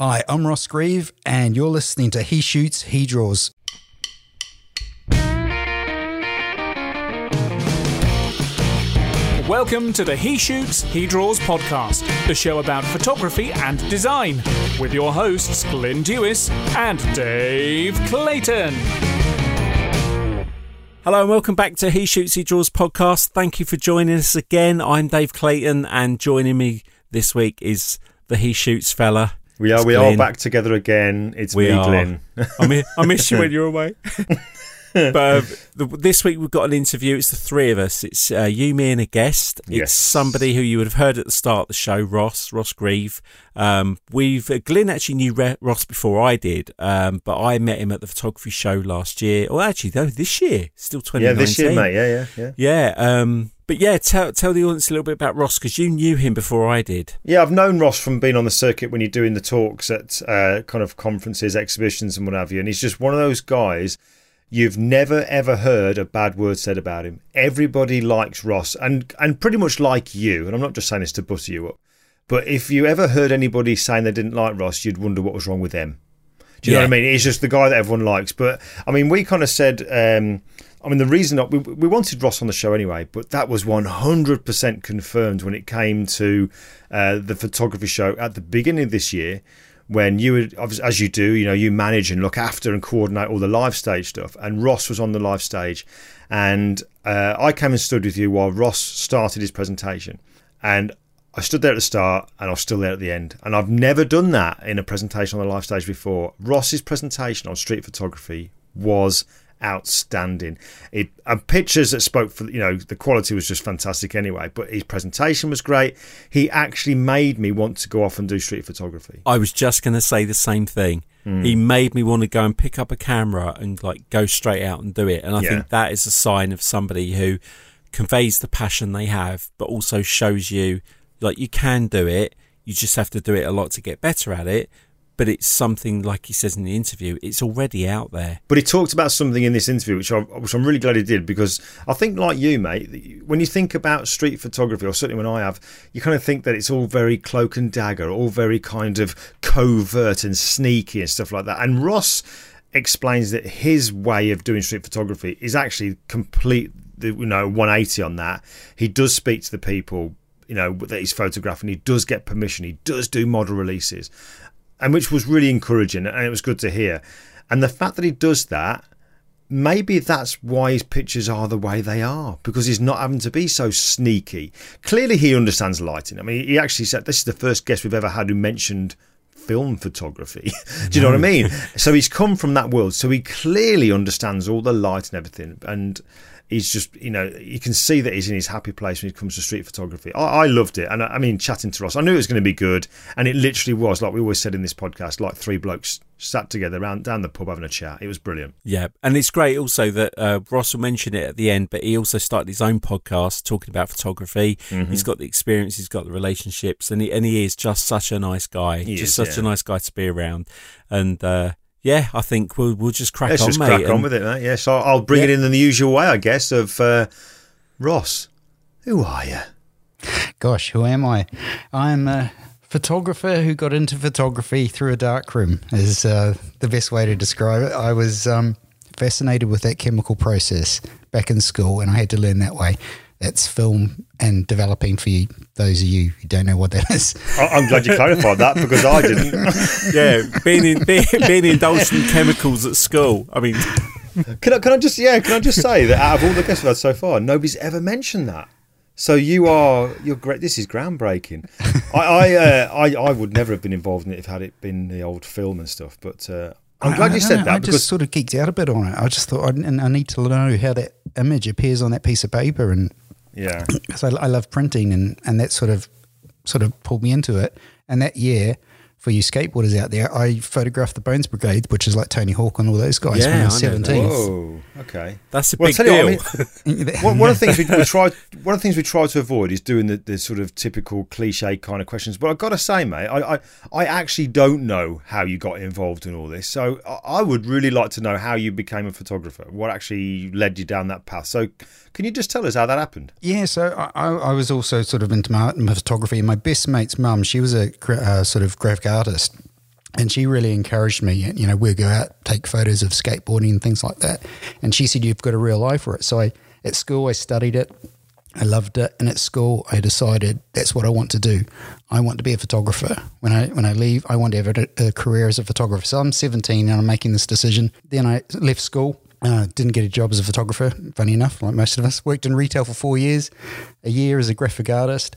Hi, I'm Ross Grieve, and you're listening to He Shoots, He Draws. Welcome to the He Shoots, He Draws podcast, the show about photography and design, with your hosts Glyn Dewis and Dave Clayton. Hello and welcome back to He Shoots, He Draws podcast. Thank you for joining us again. I'm Dave Clayton, and joining me this week is the He Shoots fella. We are. It's We Glyn. are back together again. It's We me, are. Glyn. I, mi- I miss you when you're away. but uh, the, this week we've got an interview. It's the three of us. It's uh, you, me, and a guest. It's Yes. somebody who you would have heard at the start of the show, Ross, Ross Grieve. Um, we've uh, Glyn actually knew Re- Ross before I did, um, but I met him at the photography show last year. Or actually, no, this year, still 2019. yeah, this year, mate. Yeah, yeah, yeah. Yeah, um, but yeah, tell tell the audience a little bit about Ross because you knew him before I did. Yeah, I've known Ross from being on the circuit when you're doing the talks at uh, kind of conferences, exhibitions, and what have you. And he's just one of those guys you've never ever heard a bad word said about him. Everybody likes Ross, and and pretty much like you. And I'm not just saying this to butter you up, but if you ever heard anybody saying they didn't like Ross, you'd wonder what was wrong with them. Do you know what I mean? He's just the guy that everyone likes. But I mean, we kind of said. Um, I mean, the reason we, we wanted Ross on the show anyway, but that was 100% confirmed when it came to uh, the photography show at the beginning of this year. When you, would, as you do, you know, you manage and look after and coordinate all the live stage stuff. And Ross was on the live stage, and uh, I came and stood with you while Ross started his presentation. And I stood there at the start and I was still there at the end. And I've never done that in a presentation on the live stage before. Ross's presentation on street photography was outstanding. It and pictures that spoke for you know the quality was just fantastic anyway. But his presentation was great. He actually made me want to go off and do street photography. I was just going to say the same thing. Hmm. He made me want to go and pick up a camera and like go straight out and do it. And I Yeah. think that is a sign of somebody who conveys the passion they have, but also shows you like you can do it. You just have to do it a lot to get better at it. But it's something like he says in the interview. It's already out there. But he talked about something in this interview, which, I, which I'm really glad he did, because I think, like you, mate, when you think about street photography, or certainly when I have, you kind of think that it's all very cloak and dagger, all very kind of covert and sneaky and stuff like that. And Ross explains that his way of doing street photography is actually complete, you know, 180 on that. He does speak to the people, you know, that he's photographing. He does get permission. He does do model releases and which was really encouraging and it was good to hear. And the fact that he does that, maybe that's why his pictures are the way they are because he's not having to be so sneaky. Clearly, he understands lighting. I mean, he actually said this is the first guest we've ever had who mentioned film photography. Do you know what I mm. mean? So he's come from that world, so he clearly understands all the light and everything, and. He's just, you know, you can see that he's in his happy place when it comes to street photography. I, I loved it. And I, I mean, chatting to Ross, I knew it was going to be good. And it literally was, like we always said in this podcast, like three blokes sat together around down the pub having a chat. It was brilliant. Yeah, and it's great also that uh, Ross will mention it at the end, but he also started his own podcast talking about photography. Mm-hmm. He's got the experience, he's got the relationships, and he, and he is just such a nice guy, He just is, such yeah. a nice guy to be around. And uh, yeah, I think we'll we'll just crack Let's on, just mate. crack on with it, mate. Yes, I'll, I'll bring it in in the usual way, I guess, of uh, Ross. Who are you? Gosh, who am I? I'm a photographer who got into photography through a dark room, is uh, the best way to describe it. I was um, fascinated with that chemical process back in school, and I had to learn that way. That's film and developing for you, those of you who don't know what that is. I- I'm glad you clarified that because I didn't. yeah, being in, being, being indulged in chemicals at school. I mean, Can I, can I just yeah? Can I just say that out of all the guests we've had so far, nobody's ever mentioned that. So you are you're great. This is groundbreaking. I I, uh, I I would never have been involved in it if had it been the old film and stuff. But uh, I'm glad I you don't said know, that I because just sort of geeked out a bit on it. I just thought, I, and I need to know how that image appears on that piece of paper, and yeah, because I, I love printing, and and that sort of sort of pulled me into it. And that year, for you skateboarders out there, I photographed the Bones Brigade, which is like Tony Hawk and all those guys when I was I know that. seventeen. whoa, okay. that's a Well, big tell you deal. what, I mean, one, one of the things we, we try, one of the things we try to avoid is doing the, the sort of typical cliche kind of questions. But I've got to say, mate, I, I, I actually don't know how you got involved in all this. So I, I would really like to know how you became a photographer. What actually led you down that path? So can you just tell us how that happened? Yeah, so I, I I was also sort of into my, my photography, and my best mate's mum, she was a uh, sort of graphic artist, and she really encouraged me. You know, we'd go out, take photos of skateboarding and things like that. And she said, You've got a real eye for it. So I, at school, I studied it. I loved it. And at school, I decided that's what I want to do. I want to be a photographer. When I when I leave, I want to have a, a career as a photographer. So I'm 17 and I'm making this decision. Then I left school. Uh, didn't get a job as a photographer, funny enough, like most of us. Worked in retail for four years, a year as a graphic artist.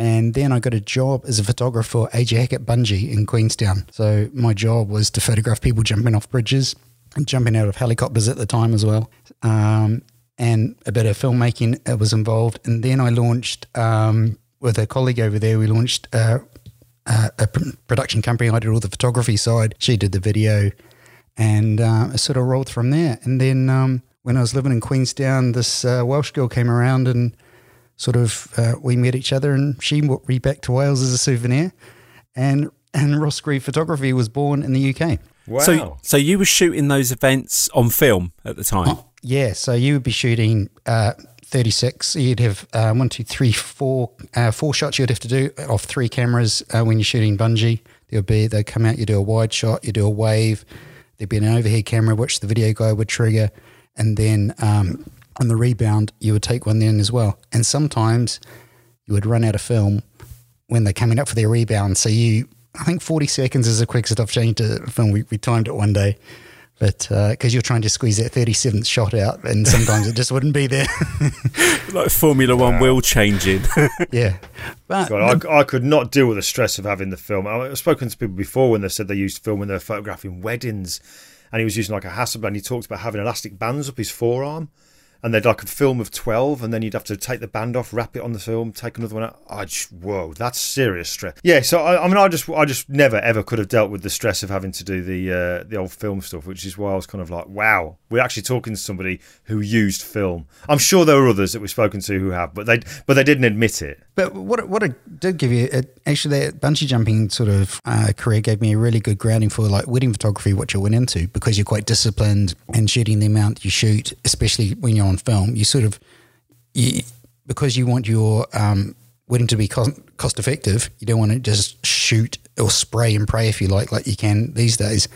And then I got a job as a photographer for AJ Hackett Bungee in Queenstown. So my job was to photograph people jumping off bridges and jumping out of helicopters at the time as well. Um, and a bit of filmmaking was involved. And then I launched um, with a colleague over there. We launched uh, uh, a production company. I did all the photography side. She did the video, and uh, it sort of rolled from there. And then um, when I was living in Queenstown, this uh, Welsh girl came around and sort of uh, we met each other, and she brought me back to Wales as a souvenir. And and Ross Grieve Photography was born in the UK. Wow. So, so you were shooting those events on film at the time. Oh, yeah, so you would be shooting uh, 36. You'd have uh, one, two, three, four, uh, four shots you'd have to do off three cameras uh, when you're shooting bungee. There would be, they'd come out, you do a wide shot, you do a wave. There'd be an overhead camera, which the video guy would trigger. And then um, on the rebound, you would take one then as well. And sometimes you would run out of film when they're coming up for their rebound. So you, I think 40 seconds is the quickest I've changed to film. We, we timed it one day but because uh, you're trying to squeeze that 37th shot out, and sometimes it just wouldn't be there. like Formula One wow. wheel changing. yeah, but God, I, I, could not deal with the stress of having the film. I've spoken to people before when they said they used film when they were photographing weddings, and he was using like a Hasselblad. and He talked about having elastic bands up his forearm and they'd like a film of 12 and then you'd have to take the band off wrap it on the film take another one out. I just whoa that's serious stress. Yeah so I, I, mean I just I just never ever could have dealt with the stress of having to do the uh, the old film stuff which is why I was kind of like wow we're actually talking to somebody who used film. I'm sure there are others that we've spoken to who have but they but they didn't admit it. But what what it did give you it, actually that bungee jumping sort of uh, career gave me a really good grounding for like wedding photography what you went into because you're quite disciplined and shooting the amount you shoot especially when you're on film, you sort of you, because you want your um, wedding to be cost, cost effective. You don't want to just shoot or spray and pray if you like, like you can these days.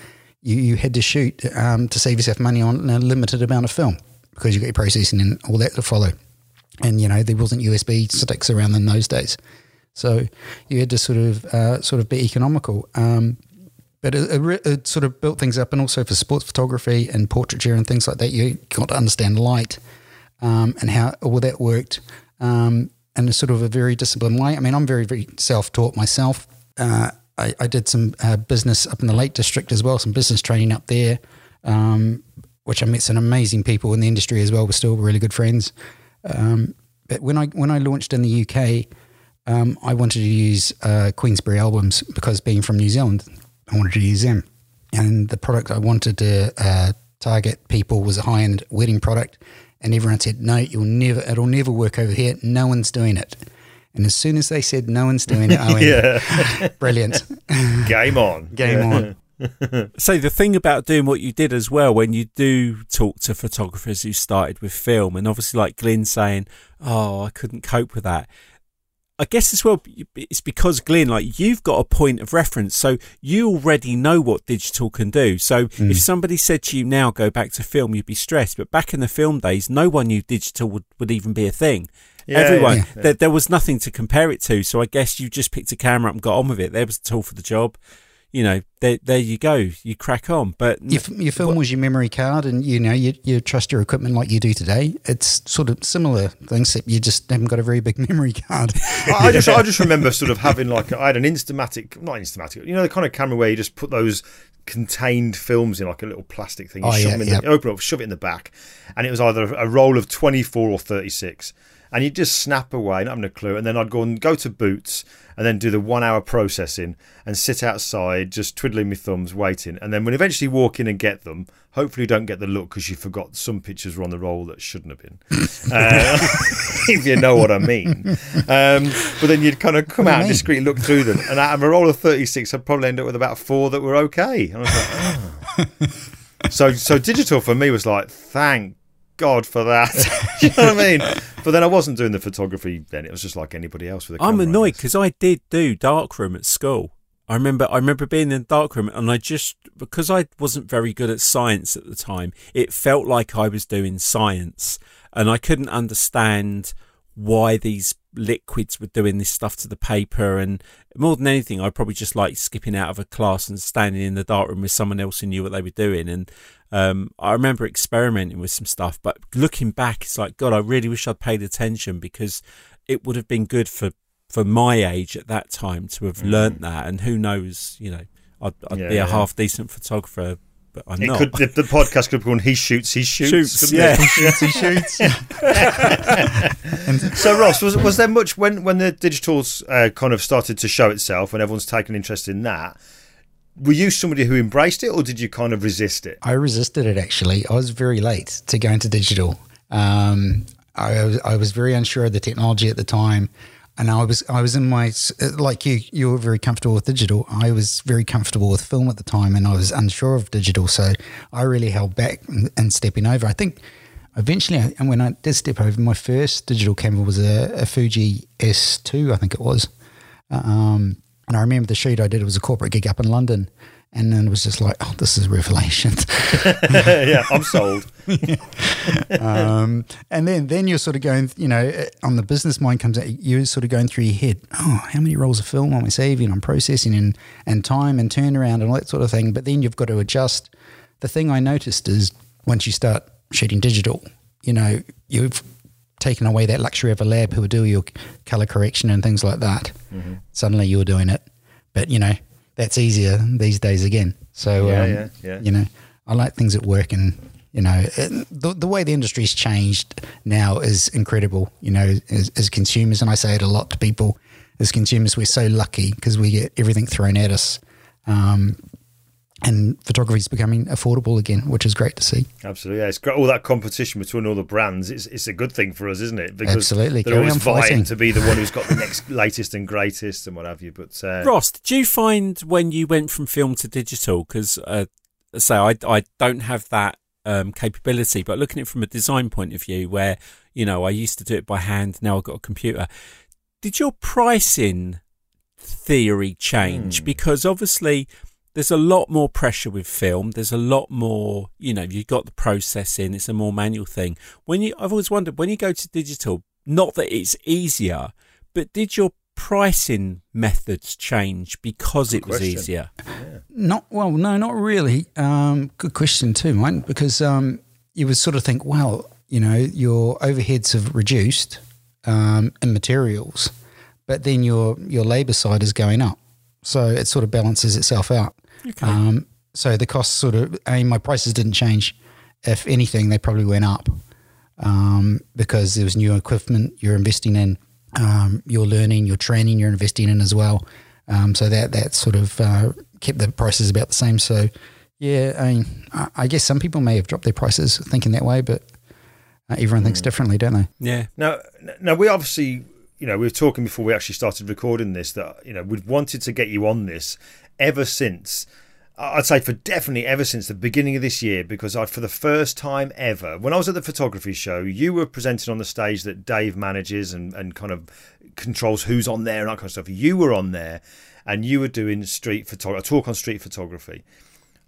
You you had to shoot um, to save yourself money on a limited amount of film because you got your processing and all that to follow. And you know there wasn't USB sticks around in those days, so you had to sort of uh, sort of be economical. Um, but it, it, it, sort of built things up, and also for sports photography and portraiture and things like that, you got to understand light um, and how all that worked um, in a sort of a very disciplined way. I mean, I'm very, very self-taught myself. Uh, I, I, did some uh, business up in the Lake District as well, some business training up there, um, which I met some amazing people in the industry as well. We're still really good friends. Um, but when I when I launched in the UK, um, I wanted to use uh, Queensberry albums because being from New Zealand, I wanted to use them. And the product I wanted to uh, target people was a high end wedding product. And everyone said, no, you'll never, it'll never work over here. No one's doing it. And as soon as they said no one's doing it, I went, yeah. brilliant. Game on. Game on. so the thing about doing what you did as well when you do talk to photographers who started with film and obviously like Glyn saying oh I couldn't cope with that I guess as well, it's because Glyn, like you've got a point of reference, so you already know what digital can do. So mm. if somebody said to you now, go back to film, you'd be stressed. But back in the film days, no one knew digital would, would even be a thing. Yeah, Everyone, yeah. There, there was nothing to compare it to. So I guess you just picked a camera up and got on with it. There was a tool for the job you know, there, there you go. You crack on. But your, your film what, was your memory card, and you know, you, you trust your equipment like you do today. It's sort of similar things, that you just haven't got a very big memory card. I, I just, I just remember sort of having like I had an Instamatic, not Instamatic, you know, the kind of camera where you just put those contained films in like a little plastic thing. You oh, yeah, yeah. The, open up, shove it in the back, and it was either a roll of twenty four or thirty six and you'd just snap away, not having a clue. And then I'd go and go to Boots and then do the one hour processing and sit outside just twiddling my thumbs, waiting. And then when eventually walk in and get them, hopefully you don't get the look because you forgot some pictures were on the roll that shouldn't have been. uh, if you know what I mean. Um, but then you'd kind of come out and discreetly look through them. And out of a roll of 36, I'd probably end up with about four that were okay. And I was like, oh. so, so digital for me was like, thank God for that. you know what I mean? But then I wasn't doing the photography then. It was just like anybody else with a I'm annoyed because I did do darkroom at school. I remember I remember being in the darkroom and I just because I wasn't very good at science at the time, it felt like I was doing science and I couldn't understand why these liquids were doing this stuff to the paper and more than anything I probably just like skipping out of a class and standing in the darkroom with someone else who knew what they were doing and um, I remember experimenting with some stuff but looking back it's like god I really wish I'd paid attention because it would have been good for for my age at that time to have mm. learnt that. And who knows, you know, I'd, I'd yeah, be a yeah. half decent photographer. But I'm it not. Could, the, the, podcast could be called "He Shoots, He Shoots." shoots yeah, he shoots, he shoots. so, Ross, was was there much when when the digitals uh, kind of started to show itself, and everyone's taken interest in that? Were you somebody who embraced it, or did you kind of resist it? I resisted it. Actually, I was very late to go into digital. Um, I was I was very unsure of the technology at the time and I was I was in my like you you were very comfortable with digital. I was very comfortable with film at the time, and I was unsure of digital, so I really held back and, stepping over. I think eventually, and when I did step over, my first digital camera was a, a Fuji S2, I think it was. Um, and I remember the shoot I did. It was a corporate gig up in London, and then it was just like, oh, this is revelation. yeah, I'm sold. um, and then, then you're sort of going, you know, on the business mind comes out, you're sort of going through your head, oh, how many rolls of film am I saving? I'm processing and, and time and turnaround and all that sort of thing. But then you've got to adjust. The thing I noticed is once you start shooting digital, you know, you've taken away that luxury of a lab who would do your color correction and things like that. Mm-hmm. Suddenly you're doing it. But, you know, that's easier these days again. So yeah, um, yeah, yeah. you know, I like things that work, and you know, it, the the way the industry's changed now is incredible. You know, as, as consumers, and I say it a lot to people, as consumers, we're so lucky because we get everything thrown at us. Um, and photography is becoming affordable again, which is great to see. Absolutely, yeah. It's great. All that competition between all the brands, it's, it's a good thing for us, isn't it? Because Absolutely, they're Carry always vying fighting. to be the one who's got the next latest and greatest and what have you. But uh, Ross, did you find when you went from film to digital? Because uh, say I I don't have that um, capability, but looking at it from a design point of view, where you know I used to do it by hand, now I've got a computer. Did your pricing theory change? Mm. Because obviously there's a lot more pressure with film. There's a lot more, you know, you've got the processing. It's a more manual thing. When you, I've always wondered when you go to digital, not that it's easier, but did your pricing methods change because good it was question. easier? Yeah. Not well, no, not really. Um, good question too, mate. Because um, you would sort of think, well, you know, your overheads have reduced um, in materials, but then your your labour side is going up, so it sort of balances itself out. Okay. Um, so the costs sort of, I mean, my prices didn't change. If anything, they probably went up um, because there was new equipment you're investing in, um, you're learning, you're training, you're investing in as well. Um, so that that sort of uh, kept the prices about the same. So yeah, I mean, I, I guess some people may have dropped their prices thinking that way, but uh, everyone mm. thinks hmm. differently, don't they? Yeah. Now, now we obviously you know, we were talking before we actually started recording this that you know we've wanted to get you on this ever since. I'd say for definitely ever since the beginning of this year, because I, for the first time ever, when I was at the photography show, you were presenting on the stage that Dave manages and, and kind of controls who's on there and that kind of stuff. You were on there and you were doing street photography, a talk on street photography.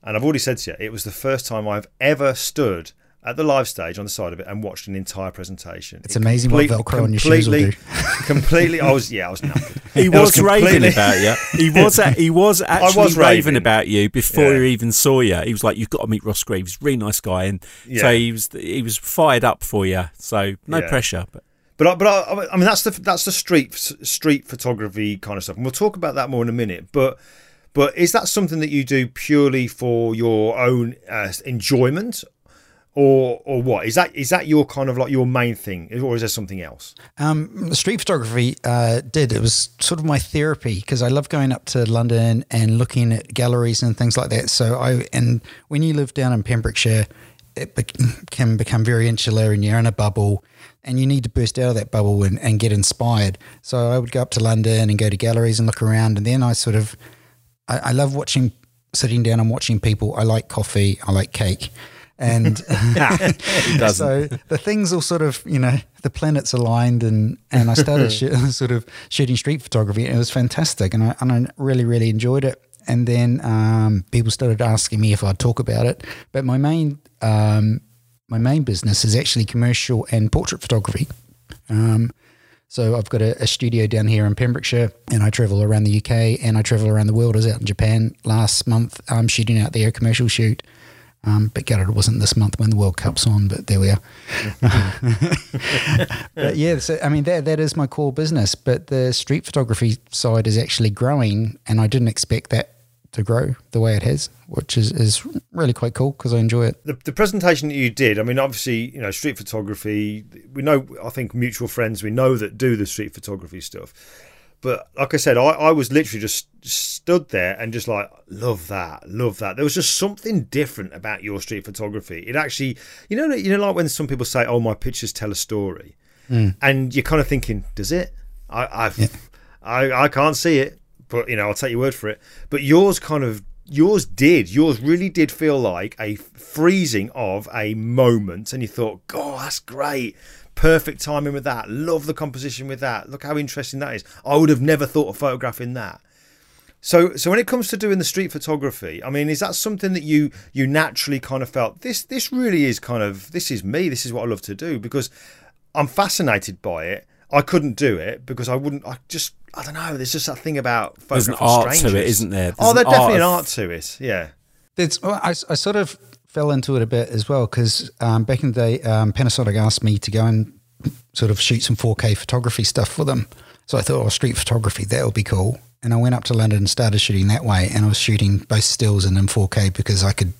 And I've already said to you, it was the first time I've ever stood at the live stage on the side of it and watched an entire presentation. It's it amazing complete, what Velcro on your shoes will do. completely, I was yeah, I was He was, was raving about you. He was he was actually was raving. raving. about you before yeah. he even saw you. He was like, "You've got to meet Ross Greaves, really nice guy," and yeah. so he was he was fired up for you. So no yeah. pressure, but. But but I, I mean that's the that's the street street photography kind of stuff, and we'll talk about that more in a minute. But but is that something that you do purely for your own uh, enjoyment, or or what? Is that is that your kind of like your main thing or is there something else? Um, street photography uh, did. It was sort of my therapy because i love going up to london and looking at galleries and things like that. So i and when you live down in pembrokeshire it be- can become very insular and you're in a bubble and you need to burst out of that bubble and, and get inspired. So i would go up to london and go to galleries and look around and then i sort of I, I love watching sitting down and watching people. I like coffee i like cake And so the things all sort of, you know, the planets aligned, and and I started sh- sort of shooting street photography, and it was fantastic, and I and I really really enjoyed it. And then um, people started asking me if I'd talk about it, but my main um, my main business is actually commercial and portrait photography. Um, so I've got a, a, studio down here in Pembrokeshire, and I travel around the UK and I travel around the world. I was out in Japan last month, um, shooting out there a commercial shoot. Um, but gutted it wasn't this month when the World Cup's on, but there we are. but yeah, so I mean that that is my core business. But the street photography side is actually growing, and I didn't expect that to grow the way it has, which is, is really quite cool because I enjoy it. The, the presentation that you did, I mean, obviously, you know, street photography, we know, I think, mutual friends we know that do the street photography stuff. But like I said, I, I was literally just stood there and just like, love that, love that. There was just something different about your street photography. It actually, you know, you know, like when some people say, "Oh, my pictures tell a story," mm. and you're kind of thinking, "Does it?" I, I've, yeah. I, I can't see it, but you know, I'll take your word for it. But yours kind of yours did yours really did feel like a freezing of a moment and you thought god that's great perfect timing with that love the composition with that look how interesting that is i would have never thought of photographing that so so when it comes to doing the street photography i mean is that something that you you naturally kind of felt this this really is kind of this is me this is what i love to do because i'm fascinated by it i couldn't do it because i wouldn't i just I don't know. There's just that thing about there's an art strangers. to it, isn't there? There's oh, there's definitely an art to it. Yeah. It's, I, I sort of fell into it a bit as well because um, back in the day, um, Panasonic asked me to go and sort of shoot some 4K photography stuff for them. So I thought, oh, street photography, that would be cool. And I went up to London and started shooting that way. And I was shooting both stills and in 4K because I could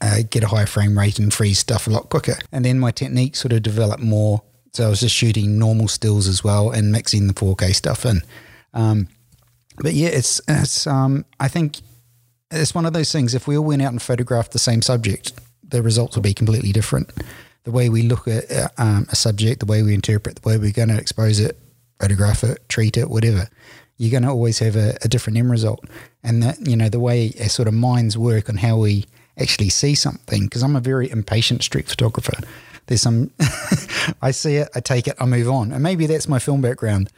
uh, get a higher frame rate and freeze stuff a lot quicker. And then my technique sort of developed more so I was just shooting normal stills as well and mixing the 4K stuff in. Um, but yeah, it's it's um, I think it's one of those things. If we all went out and photographed the same subject, the results would be completely different. The way we look at uh, um, a subject, the way we interpret, the way we're going to expose it, photograph it, treat it, whatever, you're going to always have a, a different end result. And that you know the way our sort of minds work and how we actually see something. Because I'm a very impatient street photographer. There's some, I see it, I take it, I move on. And maybe that's my film background.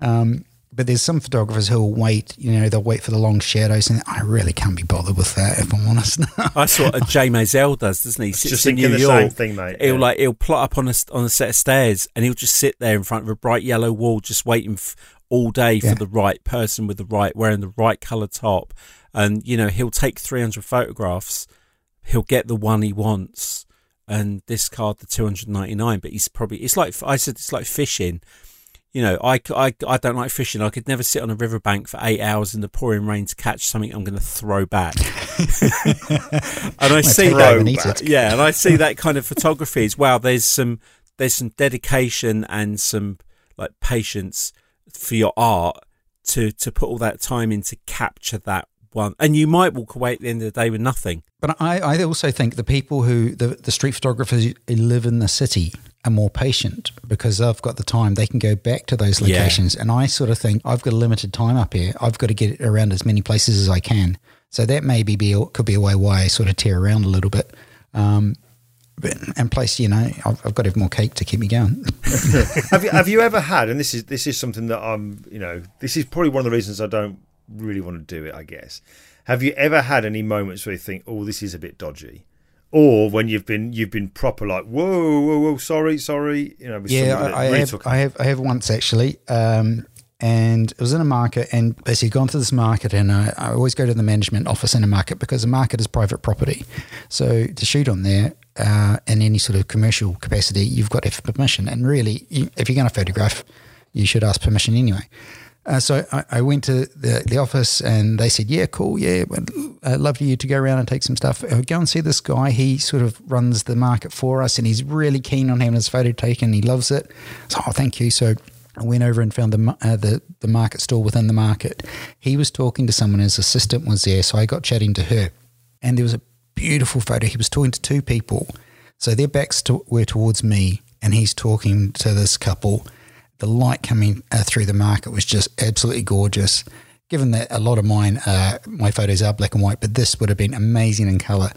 Um, but there's some photographers who'll wait, you know, they'll wait for the long shadows, and I really can't be bothered with that, if I'm honest. That's what Jay Maisel does, doesn't he? Sits just in New York. Thing, mate. He'll yeah. like he'll plot up on a on a set of stairs, and he'll just sit there in front of a bright yellow wall, just waiting f- all day for yeah. the right person with the right wearing the right color top, and you know he'll take 300 photographs, he'll get the one he wants, and discard the 299 but he's probably it's like i said it's like fishing you know I, I, I don't like fishing. I could never sit on a riverbank for eight hours in the pouring rain to catch something i'm going to throw back. And i see that yeah and i see that kind of photography as well. There's some there's some dedication and some like patience for your art to to put all that time in to capture that one, and you might walk away at the end of the day with nothing. But I, I also think the people who the, the street photographers who live in the city are more patient because they've got the time. They can go back to those locations, yeah. and I sort of think I've got a limited time up here. I've got to get around as many places as I can. So that maybe be could be a way why I sort of tear around a little bit. Um, but, and place, you know, I've, I've, got to have more cake to keep me going. have you have you ever had? And this is this is something that I'm, you know, this is probably one of the reasons I don't really want to do it, I guess. Have you ever had any moments where you think, "Oh, this is a bit dodgy," or when you've been you've been proper like, "Whoa, whoa, whoa, sorry, sorry," you know? Yeah, I, I, really have, I have, I have once actually. Um, and it was in a market and basically gone to this market and I, I, always go to the management office in a market because the market is private property so to shoot on there uh, in any sort of commercial capacity you've got to have permission and really you, if you're going to photograph you should ask permission anyway uh, so I, I, went to the, the office and they said, yeah, cool, yeah, I'd love you to go around and take some stuff. Uh, go and see this guy. He sort of runs the market for us and he's really keen on having his photo taken. He loves it. So, oh, thank you. So I went over and found the, uh, the, the market stall within the market. He was talking to someone, his assistant was there. So I got chatting to her and there was a beautiful photo. He was talking to two people. So their backs to, were towards me and he's talking to this couple the light coming uh, through the market was just absolutely gorgeous. Given that a lot of mine, uh, my photos are black and white, but this would have been amazing in color.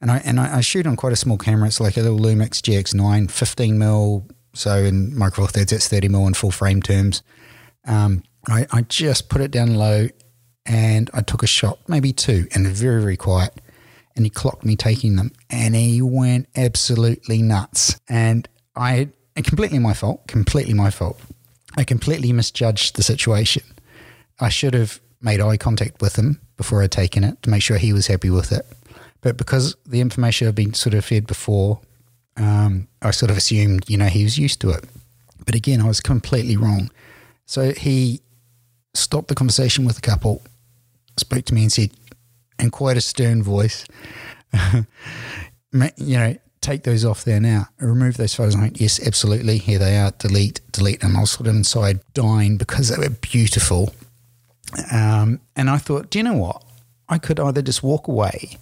and I and I, I, shoot on quite a small camera. It's like a little Lumix GX9, 15 mil. So in Micro Four Thirds, it's 30 mil in full frame terms. Um, I, I just put it down low, and I took a shot, maybe two, and very very quiet. And he clocked me taking them, and he went absolutely nuts. And I, and completely my fault, completely my fault. I completely misjudged the situation. I should have made eye contact with him before I'd taken it to make sure he was happy with it. But because the information had been sort of fed before, um, I sort of assumed, you know, he was used to it. But again, I was completely wrong. So he stopped the conversation with the couple, spoke to me and said, in quite a stern voice, you know, take those off there now. Remove those photos. Yes, absolutely. Here they are. Delete, delete. And I was sort of inside dying because they were beautiful. Um, and I thought, do you know what? I could either just walk away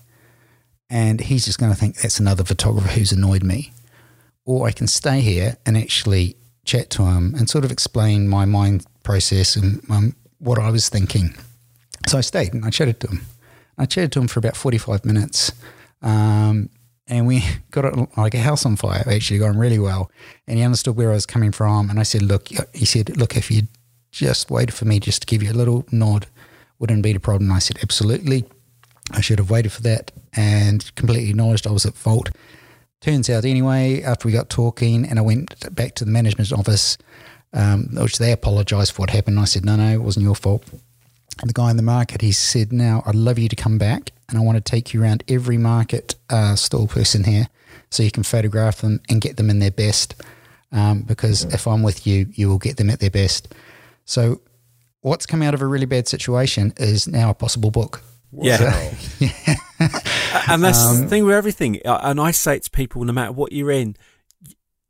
and he's just going to think that's another photographer who's annoyed me, or I can stay here and actually chat to him and sort of explain my mind process and um, what I was thinking. So I stayed and I chatted to him. I chatted to him for about 45 minutes. Um, and we got it like a house on fire. Actually, on really well, and he understood where I was coming from. And I said, "Look," he said, "Look, if you just waited for me just to give you a little nod, wouldn't be a problem." I said, "Absolutely." I should have waited for that, and completely acknowledged I was at fault. Turns out, anyway, after we got talking, and I went back to the management office, um, which they apologised for what happened. I said, "No, no, it wasn't your fault." And the guy in the market, he said, "Now I'd love you to come back and I want to take you around every market uh, stall person here so you can photograph them and get them in their best. Um, because if I'm with you, you will get them at their best. So, what's come out of a really bad situation is now a possible book. Yeah. So, yeah. and that's um, the thing with everything. And I say it to people no matter what you're in,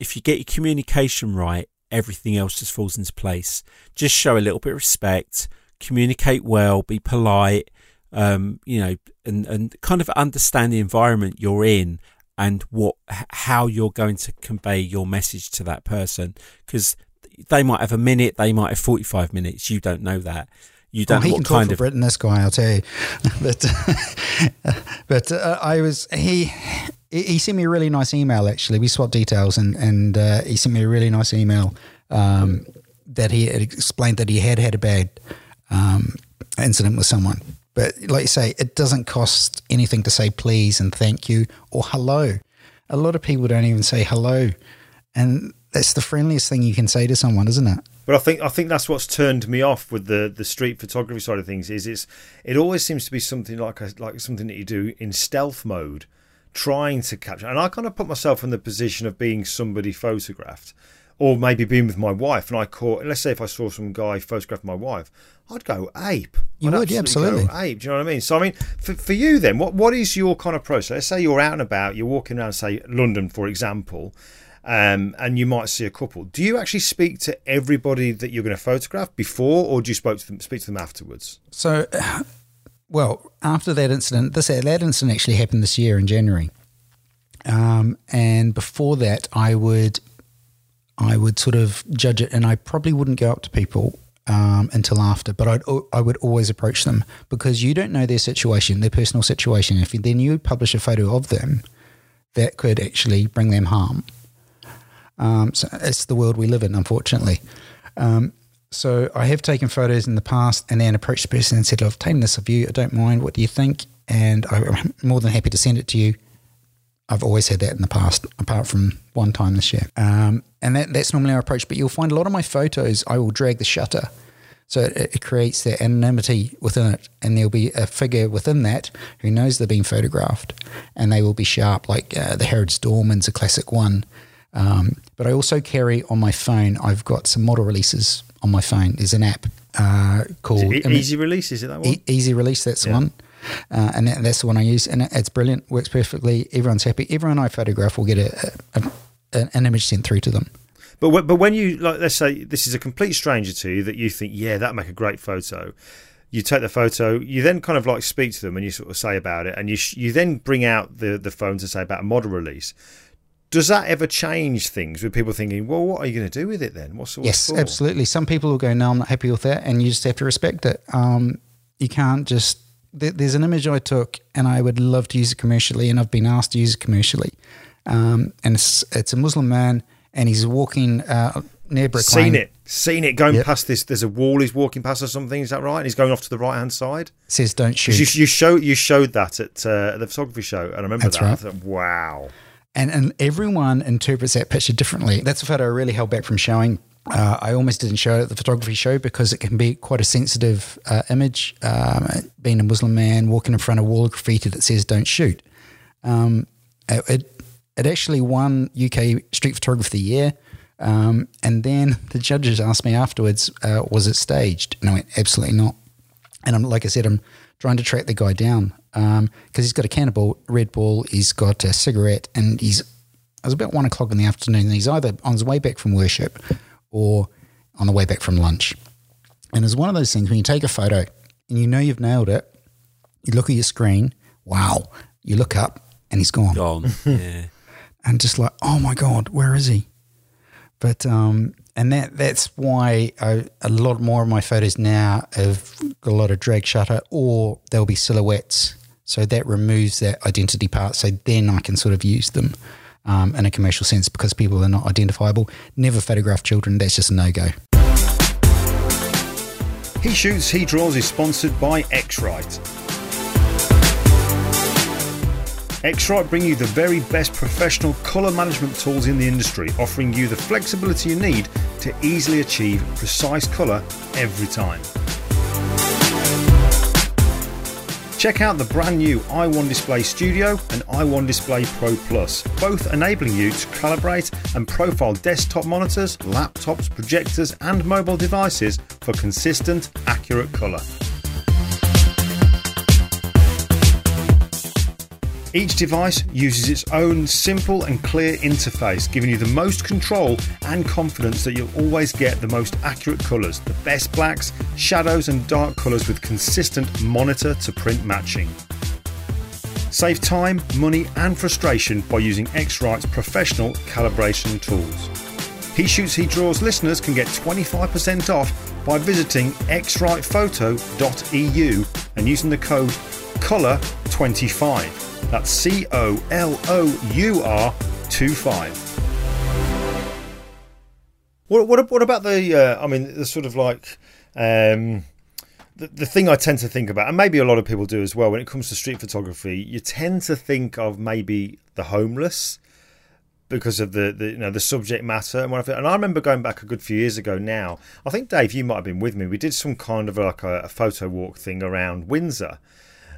if you get your communication right, everything else just falls into place. Just show a little bit of respect, communicate well, be polite, um, you know, and, and kind of understand the environment you're in and what how you're going to convey your message to that person because they might have a minute, they might have 45 minutes. You don't know that. You don't well, he what can kind of Britain. This guy, I'll tell you. but but uh, I was he he sent me a really nice email. Actually, we swapped details, and and uh, he sent me a really nice email um, that he had explained that he had had a bad um, incident with someone but like you say, it doesn't cost anything to say please and thank you or hello. A lot of people don't even say hello. And that's the friendliest thing you can say to someone, isn't it? But I think I think that's what's turned me off with the, the street photography side of things is it's it always seems to be something like a, like something that you do in stealth mode, trying to capture. And I kind of put myself in the position of being somebody photographed, or maybe being with my wife, and I caught. Let's say if I saw some guy photograph my wife, I'd go ape. You I'd would, yeah, absolutely. ape. Do you know what I mean? So, I mean, for, for you then, what what is your kind of process? Let's say you're out and about, you're walking around, say London, for example, um, and you might see a couple. Do you actually speak to everybody that you're going to photograph before, or do you speak to them, speak to them afterwards? So, well, after that incident, this that incident actually happened this year in January, um, and before that, I would. I would sort of judge it, and I probably wouldn't go up to people um, until after, but I'd, I would always approach them because you don't know their situation, their personal situation. If you, then you publish a photo of them, that could actually bring them harm. Um, so it's the world we live in, unfortunately. Um, so I have taken photos in the past and then approached the person and said, I've taken this of you. I don't mind. What do you think? And I'm more than happy to send it to you. I've always had that in the past, apart from one time this year. Um, and that, that's normally our approach. But you'll find a lot of my photos, I will drag the shutter. So it, it, creates that anonymity within it. And there'll be a figure within that who knows they're being photographed. And they will be sharp, like uh, the Harrods Dorman's a classic one. Um, but I also carry on my phone, I've got some model releases on my phone. There's an app uh, called Easy Release, is it that one? E- Easy Release, that's yeah. the one. Uh, and that, that's the one I use, and it's brilliant. Works perfectly. Everyone's happy. Everyone I photograph will get a, a, a an image sent through to them. But but when you like, let's say this is a complete stranger to you that you think, yeah, that'd make a great photo. You take the photo, you then kind of like speak to them, and you sort of say about it, and you sh- you then bring out the the phone to say about a model release. Does that ever change things with people thinking, well, what are you going to do with it then? What's, what's yes, for? absolutely. Some people will go, no, I'm not happy with that, and you just have to respect it. Um, you can't just th- there's an image I took, and I would love to use it commercially, and I've been asked to use it commercially. Um, and it's it's a Muslim man, and he's walking uh, near Brick Seen Lane. it, seen it going Yep. past this. There's a wall he's walking past or something. Is that right? And he's going off to the right hand side. Says don't shoot. You, you show you showed that at uh, the photography show, and I remember That's that. I thought, wow. and and everyone interprets that picture differently. That's a photo I really held back from showing. Uh, I almost didn't show it at the photography show because it can be quite a sensitive uh, image. Um, being a Muslim man walking in front of a wall of graffiti that says "Don't shoot." Um, it, it actually won UK Street Photography of the Year. Um, and then the judges asked me afterwards, uh, "Was it staged?" And I went, "Absolutely not." And I'm like I said, I'm trying to track the guy down because he's got a cannibal Red Bull, he's got a cigarette, and he's. It was about one o'clock in the afternoon. And he's either on his way back from worship or on the way back from lunch. And it's one of those things when you take a photo and you know you've nailed it. You look at your screen, wow. You look up and he's gone Gone. yeah. and just like, oh my god, where is he? But um, and that that's why I, a lot more of my photos now have got a lot of drag shutter, or there'll be silhouettes. So that removes that identity part. So then I can sort of use them um, in a commercial sense because people are not identifiable. Never photograph children. That's just a no go. He Shoots, He Draws is sponsored by X-Rite. X-Rite bring you the very best professional colour management tools in the industry, offering you the flexibility you need to easily achieve precise colour every time. Check out the brand new i1 Display Studio and i1 Display Pro Plus, both enabling you to calibrate and profile desktop monitors, laptops, projectors, and mobile devices for consistent, accurate colour. Each device uses its own simple and clear interface, giving you the most control and confidence that you'll always get the most accurate colours, the best blacks, shadows, and dark colours with consistent monitor to print matching. Save time, money, and frustration by using X-Rite's professional calibration tools. He Shoots, He Draws listeners can get 25% off by visiting xritephoto.eu and using the code COLOUR25. That's C O L O U R 25. What, what, what about the, uh, I mean, the sort of like, um, the, the thing I tend to think about, and maybe a lot of people do as well, when it comes to street photography, you tend to think of maybe the homeless because of the, the you know the subject matter and whatever. And I remember going back a good few years ago now. I think Dave, you might have been with me. We did some kind of like a, a photo walk thing around Windsor.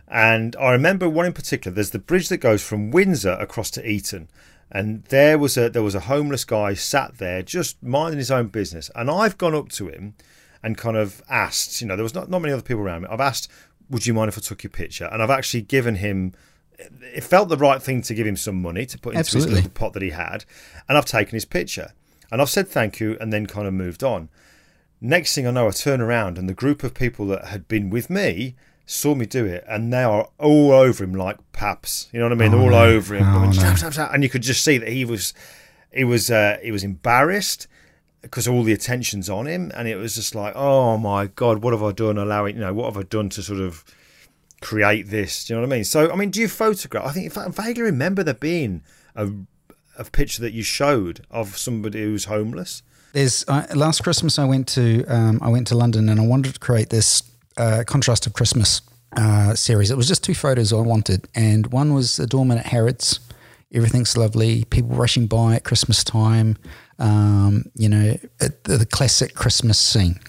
And I remember one in particular. There's the bridge that goes from Windsor across to Eton, and there was a there was a homeless guy sat there just minding his own business. And I've gone up to him and kind of asked. You know, there was not not many other people around me. I've asked, "Would you mind if I took your picture?" And I've actually given him. It felt the right thing to give him some money to put into his little pot that he had, and I've taken his picture. And I've said thank you, and then kind of moved on. Next thing I know, I turn around and the group of people that had been with me saw me do it, and they are all over him like paps. You know what I mean? Oh, all no. over him, Oh, no. And you could just see that he was, he was, uh, he was embarrassed because all the attention's on him, and it was just like, oh my god, what have I done? Allowing, you know, what have I done to sort of create this? Do you know what I mean? So, I mean, do you photograph? I think if I vaguely remember there being a a picture that you showed of somebody who's homeless. There's uh, last Christmas I went to um, I went to London and I wanted to create this uh, contrast of Christmas uh, series. It was just two photos I wanted, and one was a doorman at Harrods. Everything's lovely. People rushing by at Christmas time. Um, you know, the, the classic Christmas scene.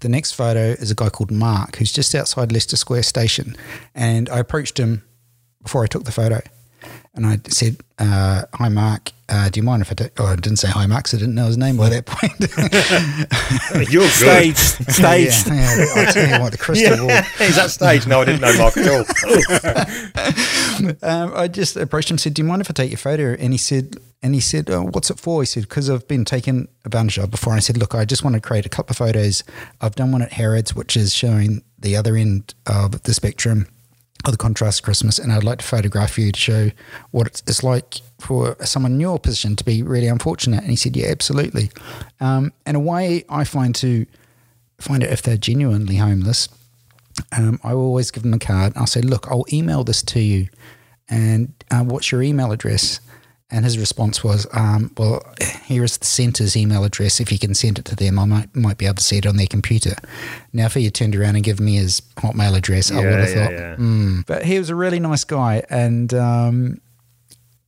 The next photo is a guy called Mark who's just outside Leicester Square Station, and I approached him before I took the photo, and I said, uh, "Hi, Mark. Uh, do you mind if I?" Do-? Oh, I didn't say hi, Mark, 'cause I didn't know his name by that point. You're good. Staged. Staged. yeah, yeah, I tell you what, the crystal ball. Is that stage? No, I didn't know Mark at all. Um, I just approached him, and said, "Do you mind if I take your photo?" And he said, "And he said, oh, what's it for?" He said, "Because I've been taken advantage of before." And I said, "Look, I just want to create a couple of photos. I've done one at Harrods, which is showing the other end of the spectrum of the contrast Christmas, and I'd like to photograph you to show what it's, it's like for someone in your position to be really unfortunate." And he said, "Yeah, absolutely." Um, and a way I find to find out if they're genuinely homeless um, I will always give them a card. I'll say, look, I'll email this to you, and uh, what's your email address? And his response was, um, "Well, here is the centre's email address. If you can send it to them, I might might be able to see it on their computer." Now, if he had turned around and given me his Hotmail address, I would have yeah, thought, yeah. "Hmm." But he was a really nice guy, and um,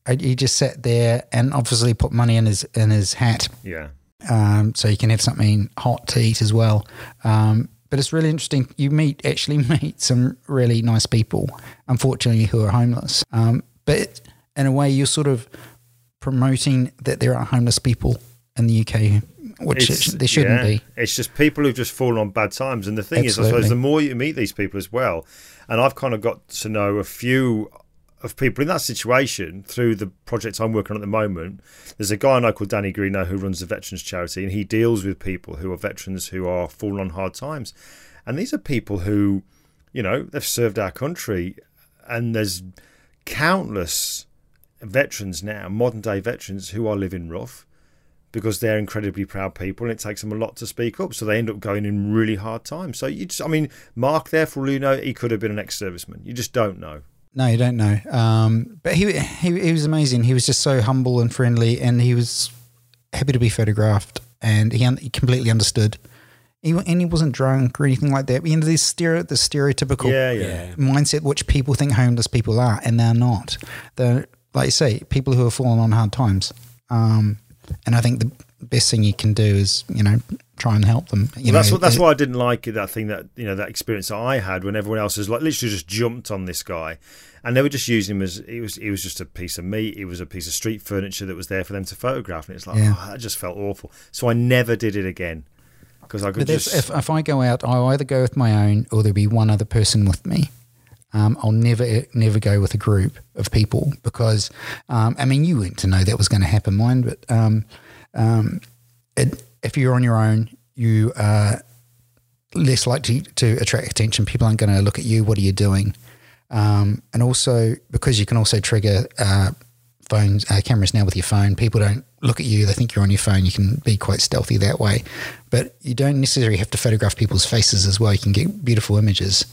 I, he just sat there and obviously put money in his in his hat, Yeah. um, so you can have something hot to eat as well. Um, but it's really interesting. You meet actually meet some really nice people, unfortunately, who are homeless. Um, but in a way, you're sort of promoting that there are homeless people in the UK, which it, there shouldn't yeah. be. It's just people who've just fallen on bad times. And the thing is, I suppose the more you meet these people as well, and I've kind of got to know a few of people in that situation through the project I'm working on at the moment. There's a guy I know called Danny Greeno who runs a Veterans Charity, and he deals with people who are veterans who are fallen on hard times. And these are people who, you know, they've served our country, and there's countless veterans now, modern day veterans, who are living rough because they're incredibly proud people and it takes them a lot to speak up. So they end up going in really hard times. So you just, I mean, Mark, there for all you know, he could have been an ex serviceman. You just don't know. No, you don't know. Um, but he, he he was amazing. He was just so humble and friendly, and he was happy to be photographed, and he, un- he completely understood. He, and he wasn't drunk or anything like that. But, you know, this stereo, the stereotypical Yeah, yeah. Yeah. mindset which people think homeless people are, and they're not. They're like you say, people who have fallen on hard times. Um, and I think the best thing you can do is you know try and help them. You Well, that's know, what that's it- why I didn't like it. That thing that you know that experience that I had when everyone else has like literally just jumped on this guy, and they were just using him as it was. He was just a piece of meat. it was a piece of street furniture that was there for them to photograph, and it's like Yeah. oh, that just felt awful. So I never did it again because I could But just if, if I go out, I'll either go with my own or there'll be one other person with me. Um, I'll never, never go with a group of people because, um, I mean, you went to know that was going to happen, mine, but um, um, it, if you're on your own, you are less likely to attract attention. People aren't going to look at you. What are you doing? Um, and also because you can also trigger uh, phones, uh, cameras now with your phone. People don't look at you; they think you're on your phone. You can be quite stealthy that way, but you don't necessarily have to photograph people's faces as well. You can get beautiful images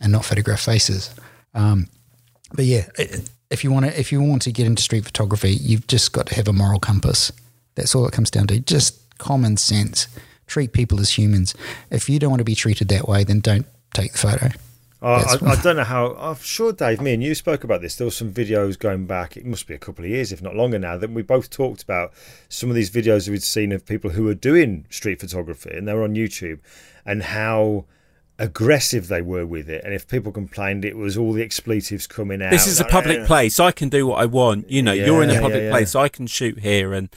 and not photograph faces. Um, but yeah, if you want to, if you want to get into street photography, you've just got to have a moral compass. That's all it comes down to. Just common sense. Treat people as humans. If you don't want to be treated that way, then don't take the photo. I, I, I don't know how. I'm sure, Dave, me and you spoke about this. There were some videos going back. It must be a couple of years, if not longer now, that we both talked about some of these videos we'd seen of people who were doing street photography, and they were on YouTube, and how aggressive they were with it. And if people complained, it was all the expletives coming out. This is a public place. I can do what I want. You know, you're in a public yeah, yeah. place. I can shoot here, and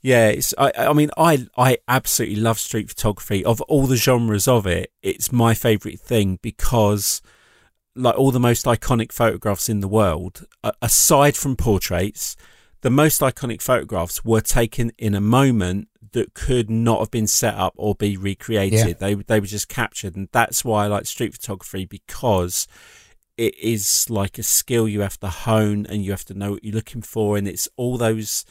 yeah, it's. I, I mean, I I absolutely love street photography. Of all the genres of it, it's my favourite thing because, like all the most iconic photographs in the world, aside from portraits, the most iconic photographs were taken in a moment that could not have been set up or be recreated. Yeah. They they were just captured, and that's why I like street photography because it is like a skill you have to hone and you have to know what you're looking for, and it's all those.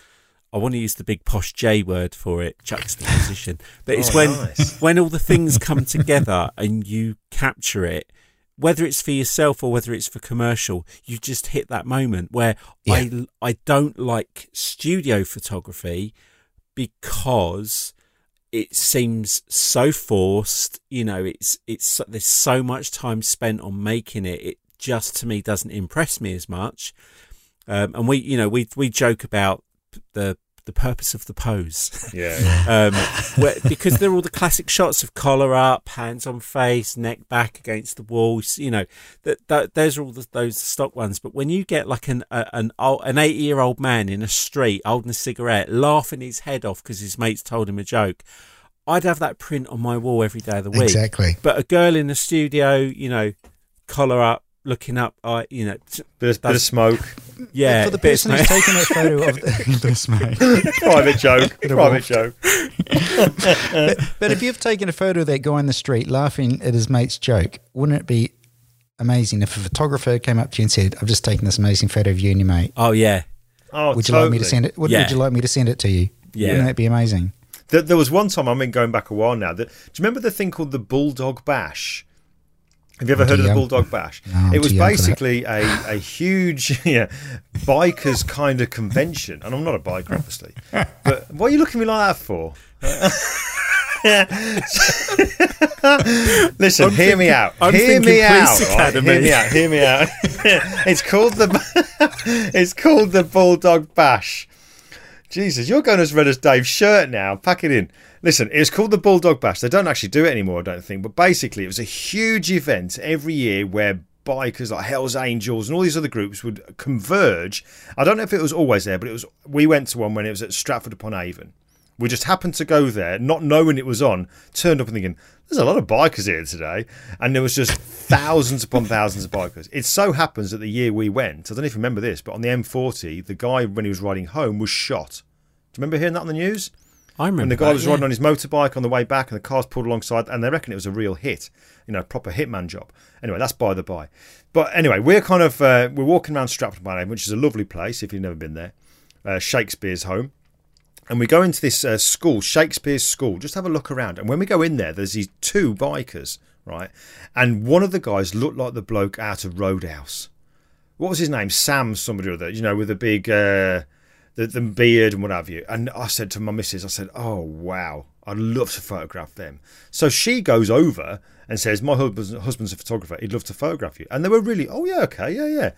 I want to use the big posh J word for it, juxtaposition. But it's Oh, when nice. when all the things come together and you capture it, whether it's for yourself or whether it's for commercial, you just hit that moment where I I don't like studio photography because it seems so forced. You know, it's it's there's so much time spent on making it. It just to me doesn't impress me as much. Um, and we, you know, we we joke about the the purpose of the pose Yeah, yeah. um, where, because they're all the classic shots of collar up, hands on face, neck back against the wall. You know, that, that those are all the, those stock ones. But when you get like an a, an old, an eighty year old man in a street holding a cigarette, laughing his head off because his mates told him a joke, I'd have that print on my wall every day of the week. Exactly. But a girl in the studio, you know, collar up, looking up, I, you know, t- Bit, of, bit of smoke. yeah, For the a bit of person who's taking that photo of the, this mate. Private joke. Private joke. but, but if you've taken a photo of that guy in the street laughing at his mate's joke, wouldn't it be amazing if a photographer came up to you and said, "I've just taken this amazing photo of you and your mate. oh yeah, Oh, Would you totally. like me to send it? Would, Yeah. would you like me to send it to you? Yeah. Wouldn't that be amazing? There, there was one time, I mean, going back a while now. That, do you remember the thing called the Bulldog Bash? Have you ever heard of the. Bulldog Bash? No, it was too young for that. basically a, a huge yeah, bikers kind of convention. And I'm not a biker, obviously. But what are you looking at me like that for? Listen, I'm hear me out. I'm hear me out. Right? Hear me out. Hear me out. it's called the it's called the Bulldog Bash. Jesus, you're going as red as Dave's shirt now. Pack it in. Listen, it's called the Bulldog Bash. They don't actually do it anymore, I don't think. But basically, it was a huge event every year where bikers like Hell's Angels and all these other groups would converge. I don't know if it was always there, but it was. We went to one when it was at Stratford upon Avon. We just happened to go there, not knowing it was on. Turned up and thinking, "There's a lot of bikers here today," and there was just thousands upon thousands of bikers. It so happens that the year we went, I don't know if you remember this, but on the M40, the guy when he was riding home was shot. Do you remember hearing that on the news? I remember. And the guy that, was yeah. riding on his motorbike on the way back, and the cars pulled alongside, and they reckon it was a real hit, you know, proper hitman job. Anyway, that's by the by. But anyway, we're kind of uh, we're walking around Stratford upon Avon, which is a lovely place if you've never been there. Uh, Shakespeare's home, and we go into this uh, school, Shakespeare's school. Just have a look around, and when we go in there, there's these two bikers, right? And one of the guys looked like the bloke out of Roadhouse. What was his name? Sam, somebody or other, you know, with a big. The, the beard and what have you. And I said to my missus, I said, oh, wow, I'd love to photograph them. So she goes over and says, my husband's, husband's a photographer. He'd love to photograph you. And they were really, oh, yeah, okay, yeah, yeah.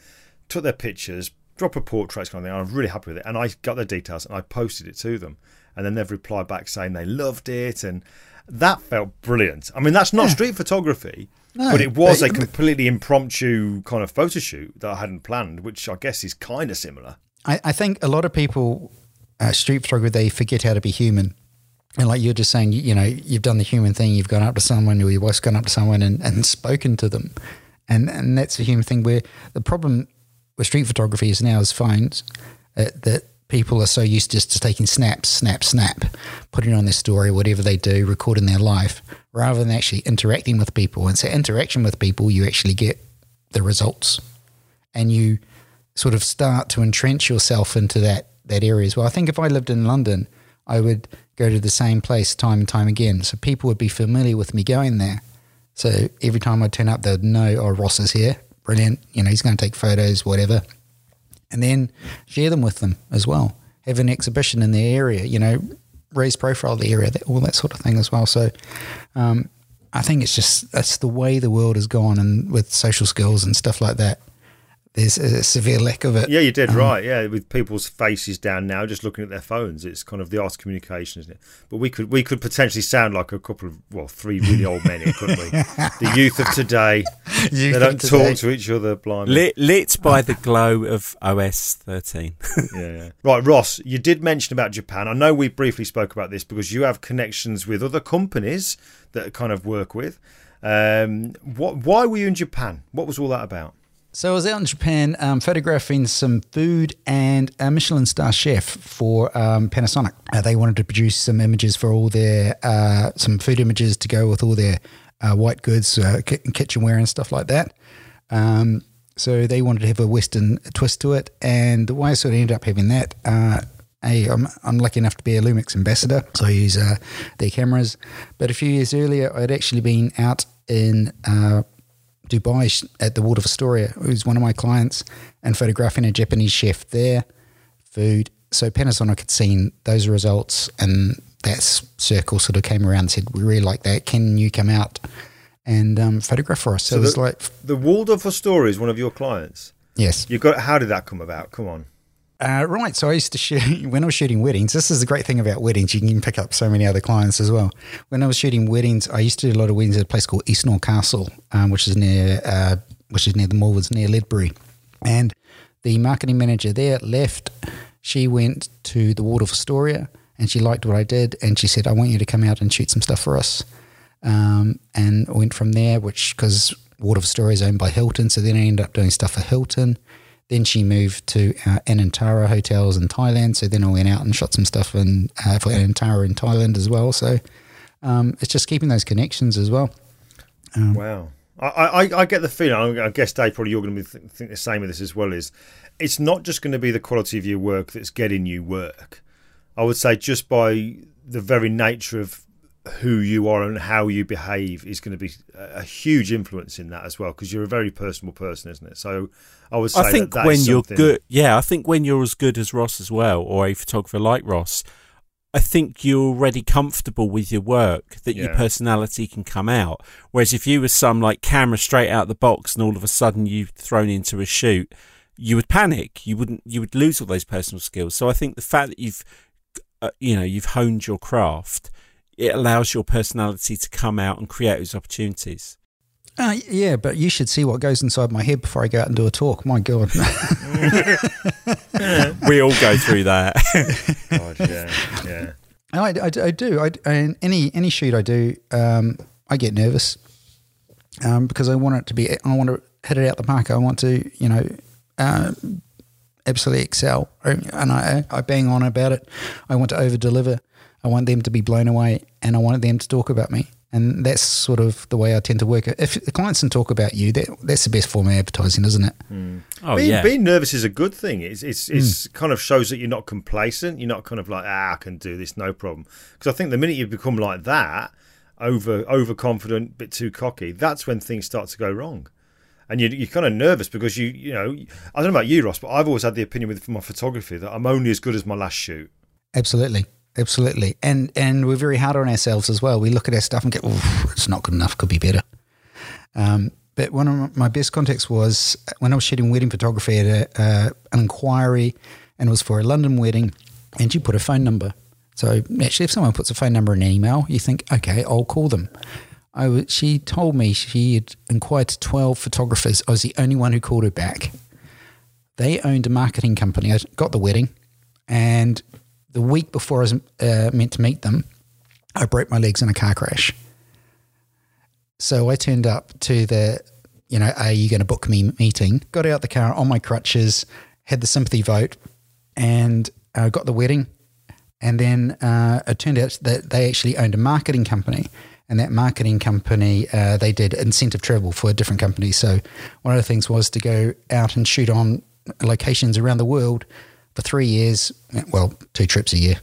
Took their pictures, drop a portrait kind of thing. I'm really happy with it. And I got their details and I posted it to them. And then they've replied back saying they loved it. And that felt brilliant. I mean, that's not street photography. No, but it was but- a completely impromptu kind of photo shoot that I hadn't planned, which I guess is kind of similar. I, I think a lot of people, uh, street photography, they forget how to be human. And like you're just saying, you, you know, you've done the human thing. You've gone up to someone, or your wife's gone up to someone and, and spoken to them, and and that's a human thing. Where the problem with street photography is now is phones uh, that people are so used just to taking snaps, snap, snap, putting on their story, whatever they do, recording their life, rather than actually interacting with people. And so, interaction with people, you actually get the results, and you sort of start to entrench yourself into that that area as well. I think if I lived in London, I would go to the same place time and time again. So people would be familiar with me going there. So every time I turn up, they'd know, oh, Ross is here. Brilliant. You know, he's going to take photos, whatever. And then share them with them as well. Have an exhibition in the area, you know, raise profile of the area, that, all that sort of thing as well. So um, I think it's just, that's the way the world has gone and with social skills and stuff like that. There's a severe lack of it. Yeah, you're did right. Yeah, with people's faces down now, just looking at their phones, it's kind of the art of communication, isn't it? But we could we could potentially sound like a couple of well, three really old men, here, couldn't we? The youth of today, they Youth of don't today. talk to each other blindly. Lit, lit by the glow of OS 13. yeah, yeah. Right, Ross, you did mention about Japan. I know we briefly spoke about this because you have connections with other companies that kind of work with. Um, what? Why were you in Japan? What was all that about? So I was out in Japan um, photographing some food and a Michelin star chef for um, Panasonic. Uh, they wanted to produce some images for all their uh, some food images to go with all their uh, white goods, uh, ki- kitchenware and stuff like that. Um, so they wanted to have a Western twist to it, and the way I sort of ended up having that. Uh, I'm, I'm lucky enough to be a Lumix ambassador, so I use uh, their cameras. But a few years earlier, I'd actually been out in Dubai at the Waldorf Astoria, who's one of my clients, and photographing a Japanese chef there, food. So Panasonic had seen those results, and that circle sort of came around and said, "We really like that. Can you come out and um, photograph for us?" So, So it was the- like, The Waldorf Astoria is one of your clients. yes, You got. How did that come about? Come on. Uh, right. So I used to shoot when I was shooting weddings. This is the great thing about weddings. You can pick up so many other clients as well. When I was shooting weddings, I used to do a lot of weddings at a place called Eastnor Castle, um, which is near uh, which is near the Morwards, near Ledbury. And the marketing manager there left. She went to the Waldorf Astoria and she liked what I did. And she said, I want you to come out and shoot some stuff for us. Um, and went from there, which because Waldorf Astoria is owned by Hilton. So then I ended up doing stuff for Hilton. Then she moved to uh, Anantara hotels in Thailand. So then I went out and shot some stuff in, uh, for Anantara in Thailand as well. So um, it's just keeping those connections as well. Wow. I, I, I get the feeling, I guess, Dave, probably you're going to be th- think the same of this as well, is it's not just going to be the quality of your work that's getting you work. I would say just by the very nature of who you are and how you behave is going to be a huge influence in that as well because you're a very personal person, isn't it? So I would I think that that when you're good, yeah, I think when you're as good as Ross as well, or a photographer like Ross, I think you're already comfortable with your work that your personality can come out. Whereas if you were some like camera straight out the box and all of a sudden you thrown into a shoot, you would panic. You wouldn't. You would lose all those personal skills. So I think the fact that you've, uh, you know, you've honed your craft, it allows your personality to come out and create those opportunities. Uh, yeah, but you should see what goes inside my head before I go out and do a talk. My God. we all go through that. God, yeah, yeah. I, I, I do. I, I, any any shoot I do, um, I get nervous um, because I want it to be. I want to hit it out the park. I want to, you know, uh, absolutely excel, and I I bang on about it. I want to over deliver. I want them to be blown away, and I want them to talk about me. And that's sort of the way I tend to work. If the clients can talk about you, that that's the best form of advertising, isn't it? oh being, yeah. being nervous is a good thing. It's it's, it's kind of shows that you're not complacent. You're not kind of like ah, I can do this, no problem. Because I think the minute you become like that, over overconfident, bit too cocky, that's when things start to go wrong. And you, you're kind of nervous because you you know I don't know about you, Ross, but I've always had the opinion with my photography that I'm only as good as my last shoot. Absolutely. Absolutely. And and we're very hard on ourselves as well. We look at our stuff and go, it's not good enough, could be better. Um, but one of my best contacts was when I was shooting wedding photography at a, uh, an inquiry and it was for a London wedding and she put a phone number. So actually, if someone puts a phone number in an email, you think, okay, I'll call them. I w- she told me she had inquired to 12 photographers. I was the only one who called her back. They owned a marketing company. I got the wedding and the week before I was uh, meant to meet them, I broke my legs in a car crash. So I turned up to the, you know, are you going to book me meeting? Got out the car on my crutches, had the sympathy vote, and uh, got the wedding. And then uh, it turned out that they actually owned a marketing company. And that marketing company, uh, they did incentive travel for different companies. So one of the things was to go out and shoot on locations around the world for three years, well, two trips a year,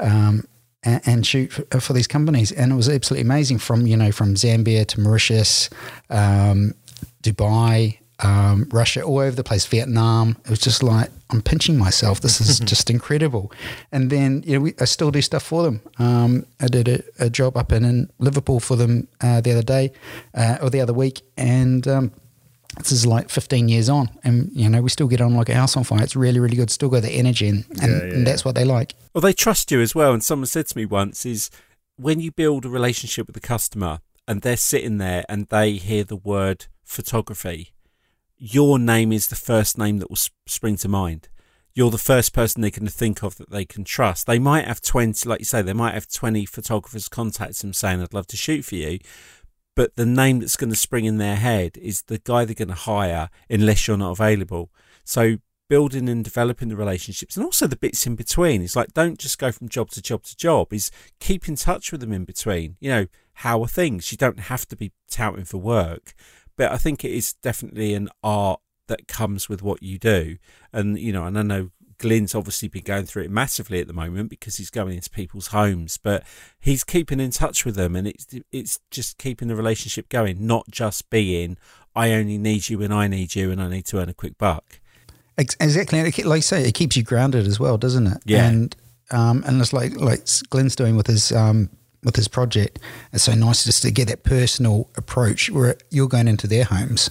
um, and, and, shoot for, for, these companies. And it was absolutely amazing from, you know, from Zambia to Mauritius, um, Dubai, um, Russia, all over the place, Vietnam. It was just like, I'm pinching myself. This is just incredible. And then, you know, we, I still do stuff for them. Um, I did a, a, job up in, in Liverpool for them uh, the other day uh, or the other week. And, um, this is like 15 years on and you know we still get on like a house on fire it's really really good still got the energy and, and, Yeah, yeah, and that's what they like Well, they trust you as well. And someone said to me once is when you build a relationship with the customer and they're sitting there and they hear the word photography, your name is the first name that will spring to mind. You're the first person they can think of that they can trust. They might have 20, like you say, they might have 20 photographers contact them saying, I'd love to shoot for you. But the name that's going to spring in their head is the guy they're going to hire unless you're not available. So building and developing the relationships and also the bits in between. It's like don't just go from job to job to job. Is keep in touch with them in between. You know, how are things? You don't have to be touting for work. But I think it is definitely an art that comes with what you do. And, you know, and I know Glyn's obviously been going through it massively at the moment because he's going into people's homes, but he's keeping in touch with them and it's it's just keeping the relationship going, not just being I only need you when I need you and I need to earn a quick buck. Exactly, like you say, it keeps you grounded as well, doesn't it? Yeah. and um, and it's like like Glyn's doing with his um with his project. It's so nice just to get that personal approach where you're going into their homes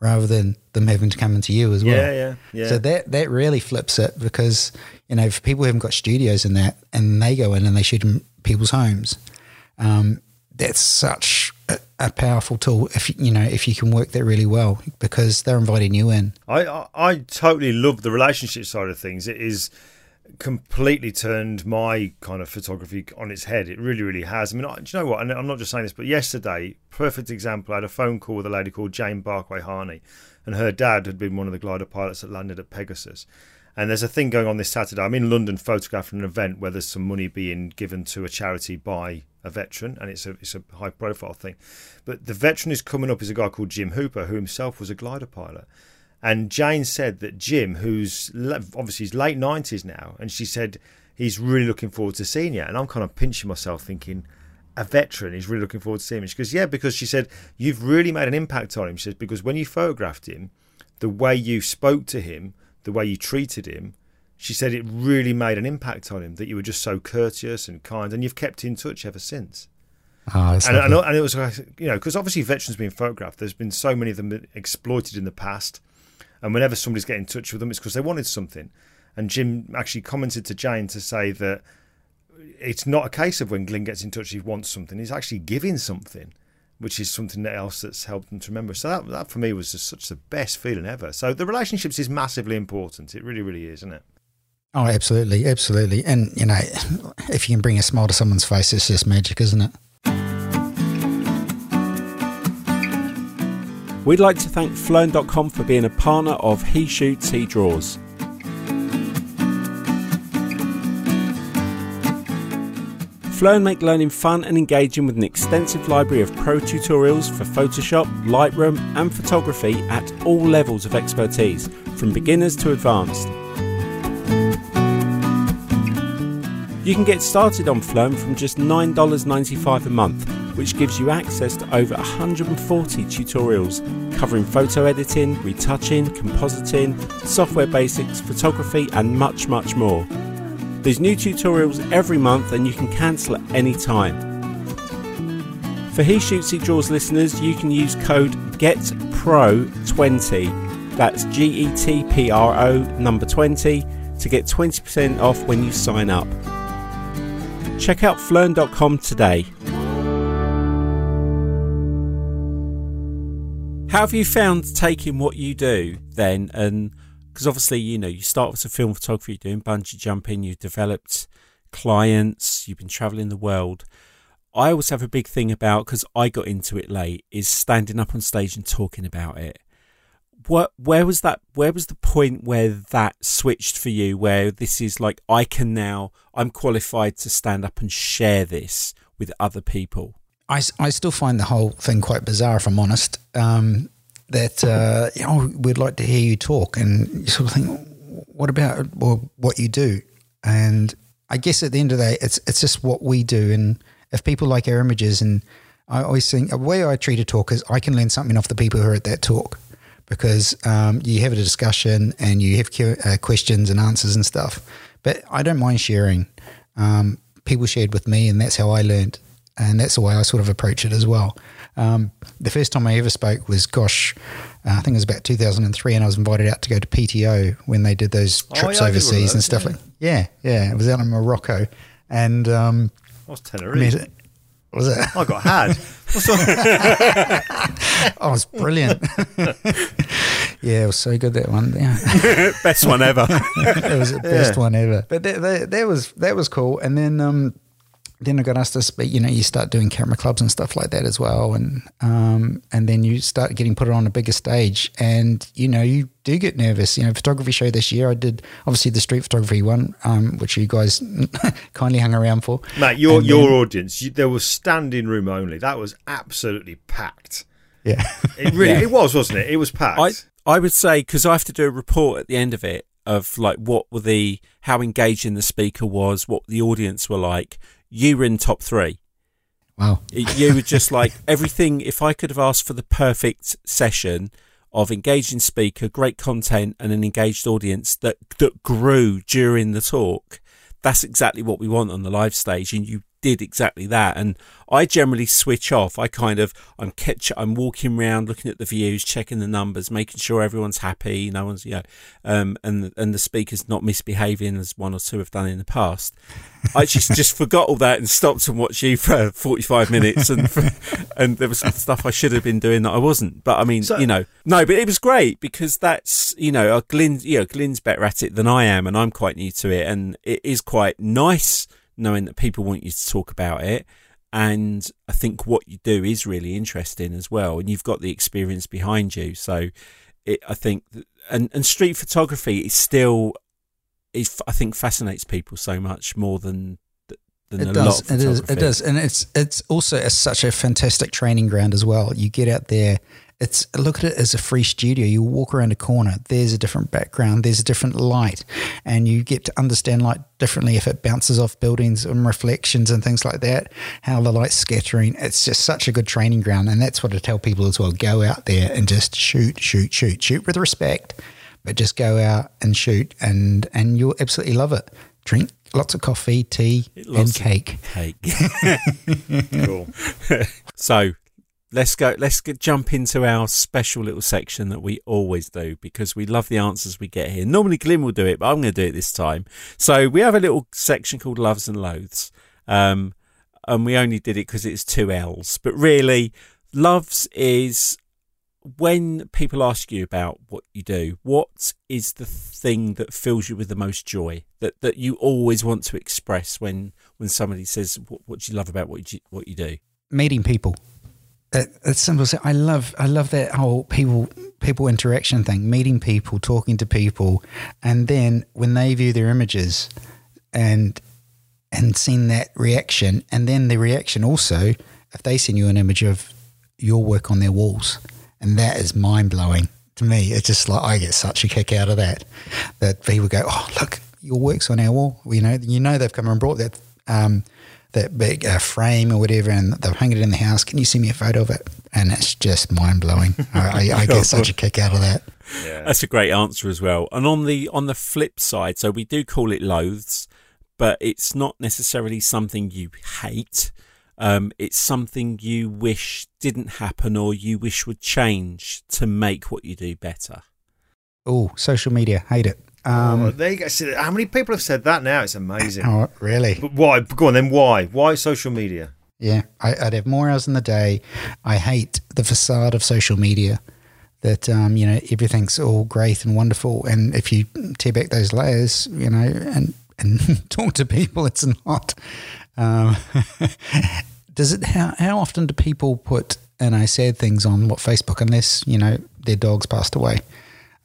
rather than them having to come into you as well. Yeah, yeah, yeah. So that that really flips it because you know for people haven't got studios in that and they go in and they shoot in people's homes, um, that's such a, a powerful tool if you know if you can work that really well because they're inviting you in. I, I I totally love the relationship side of things. It is completely turned my kind of photography on its head. It really, really has. I mean, I, do you know what? And I'm not just saying this, but yesterday, perfect example. I had a phone call with a lady called Jane Barkway Harney, and her dad had been one of the glider pilots that landed at Pegasus. And there's a thing going on this Saturday. I'm in London photographing an event where there's some money being given to a charity by a veteran, and it's a it's a high profile thing. But the veteran is coming up is a guy called Jim Hooper, who himself was a glider pilot. And Jane said that Jim, who's obviously he's late nineties now, and she said he's really looking forward to seeing you. And I'm kind of pinching myself, thinking, a veteran is really looking forward to seeing him. She goes, yeah, because she said you've really made an impact on him. She says because when you photographed him, the way you spoke to him, the way you treated him, she said it really made an impact on him. That you were just so courteous and kind, and you've kept in touch ever since. Oh, and, and, and, it was you know because obviously veterans being photographed, there's been so many of them exploited in the past, and whenever somebody's getting in touch with them, it's because they wanted something. And Jim actually commented to Jane to say that it's not a case of when Glyn gets in touch, he wants something. He's actually giving something, which is something else that's helped him to remember. So that, that for me was just such the best feeling ever. So the relationships is massively important. It really, really is, isn't it? Oh, absolutely, absolutely. And you know, if you can bring a smile to someone's face, it's just magic, isn't it? We'd like to thank Phlearn.com for being a partner of He Shoots, He Draws. Phlearn make learning fun and engaging with an extensive library of pro tutorials for Photoshop, Lightroom, and photography at all levels of expertise, from beginners to advanced. You can get started on Phlearn from just $9.95 a month, which gives you access to over 140 tutorials covering photo editing, retouching, compositing, software basics, photography, and much, much more. There's new tutorials every month and you can cancel at any time. For He Shoots He Draws listeners, you can use code GETPRO20, that's G E T P R O number 20, to get 20% off when you sign up. Check out phlearn.com today. How have you found taking what you do then and because obviously you know you start with a film photography, you're doing bungee jumping, you've developed clients, you've been traveling the world. I always have a big thing about because I got into it late is standing up on stage and talking about it. What where was that? Where was the point where that switched for you? Where this is like I can now I'm qualified to stand up and share this with other people. I, I still find the whole thing quite bizarre, if I'm honest. Um, that uh, you know we'd like to hear you talk, and you sort of think, what about well, what you do? And I guess at the end of the day, it's it's just what we do, and if people like our images, and I always think the way I treat a talk is I can learn something off the people who are at that talk because um, you have a discussion and you have uh, questions and answers and stuff. But I don't mind sharing. Um, people shared with me, and that's how I learned, and that's the way I sort of approach it as well. Um, the first time I ever spoke was, gosh, uh, I think it was about 2003, and I was invited out to go to PTO when they did those trips oh, yeah, overseas and stuff yeah. like. Yeah, yeah, it was out in Morocco, and um, was Tenerife. was it? I got had. oh, was brilliant. yeah, it was so good that one. Yeah. best one ever. it was the best yeah. one ever. But that, that, that, was that was cool. And then um, then I got asked to speak. You know, you start doing camera clubs and stuff like that as well, and um, and then you start getting put on a bigger stage, and you know, you do get nervous. You know, photography show this year, I did obviously the street photography one, um, which you guys kindly hung around for. Mate, your your audience, you, there was standing room only. That was absolutely packed. Yeah, it really yeah. it was, wasn't it? It was packed. I I would say because I have to do a report at the end of it of like what were the how engaging the speaker was, what the audience were like you were in top three. Wow. You were just like everything. If I could have asked for the perfect session of engaging speaker, great content, and an engaged audience that, that grew during the talk, that's exactly what we want on the live stage. And you did exactly that. And I generally switch off. I kind of I'm catch I'm walking around looking at the views, checking the numbers, making sure everyone's happy, no one's you know, um, and and the speaker's not misbehaving as one or two have done in the past. I just just forgot all that and stopped and watched you for 45 minutes, and and there was some stuff I should have been doing that I wasn't. But I mean, so, you know, no, but it was great because that's you know, uh, Glyn, you know, Glyn's better at it than I am, and I'm quite new to it, and it is quite nice knowing that people want you to talk about it. And I think what you do is really interesting as well. And you've got the experience behind you. So it, I think, and, and street photography is still, is, I think fascinates people so much more than than it does. It is. It does, and it's it's also a, such a fantastic training ground as well. You get out there it's look at it as a free studio. You walk around a corner, there's a different background, there's a different light, and you get to understand light differently if it bounces off buildings and reflections and things like that. How the light's scattering. It's just such a good training ground, and that's what I tell people as well. Go out there and just shoot, shoot, shoot, shoot with respect, but just go out and shoot, and and you'll absolutely love it. Drink lots of coffee, tea, and Lots of cake. Cake. Cool. So let's go. Let's get, jump into our special little section that we always do because we love the answers we get here. Normally Glyn will do it, but I'm going to do it this time. So we have a little section called Loves and Loathes, um, and we only did it because it's two L's. But really, loves is when people ask you about what you do. What is the thing that fills you with the most joy that that you always want to express when when somebody says what, what do you love about what you what you do? meeting people. It, it's simple. as- I love I love that whole people people interaction thing. Meeting people, talking to people, and then when they view their images, and and seeing that reaction, and then the reaction also if they send you an image of your work on their walls, and that is mind blowing to me. It's just like I get such a kick out of that. That people go, oh look, your work's on our wall. You know, you know they've come and brought that. Um, that big uh, frame or whatever, and they've hung it in the house. Can you send me a photo of it? And it's just mind blowing. I, I, I get such a kick out of that. Yeah. That's a great answer as well. And on the on the flip side, so we do call it loathes, but it's not necessarily something you hate. Um, it's something you wish didn't happen or you wish would change to make what you do better. Oh, social media, hate it. Oh, Um, there you go. See, how many people have said that now? It's amazing. oh, really? But why? Go on then. Why? Why social media? Yeah, I, I'd have more hours in the day. I hate the facade of social media. That um, you know everything's all great and wonderful, and if you tear back those layers, you know, and and talk to people, it's not. Um, does it? How how often do people put and I said things on what Facebook unless you know their dog's passed away?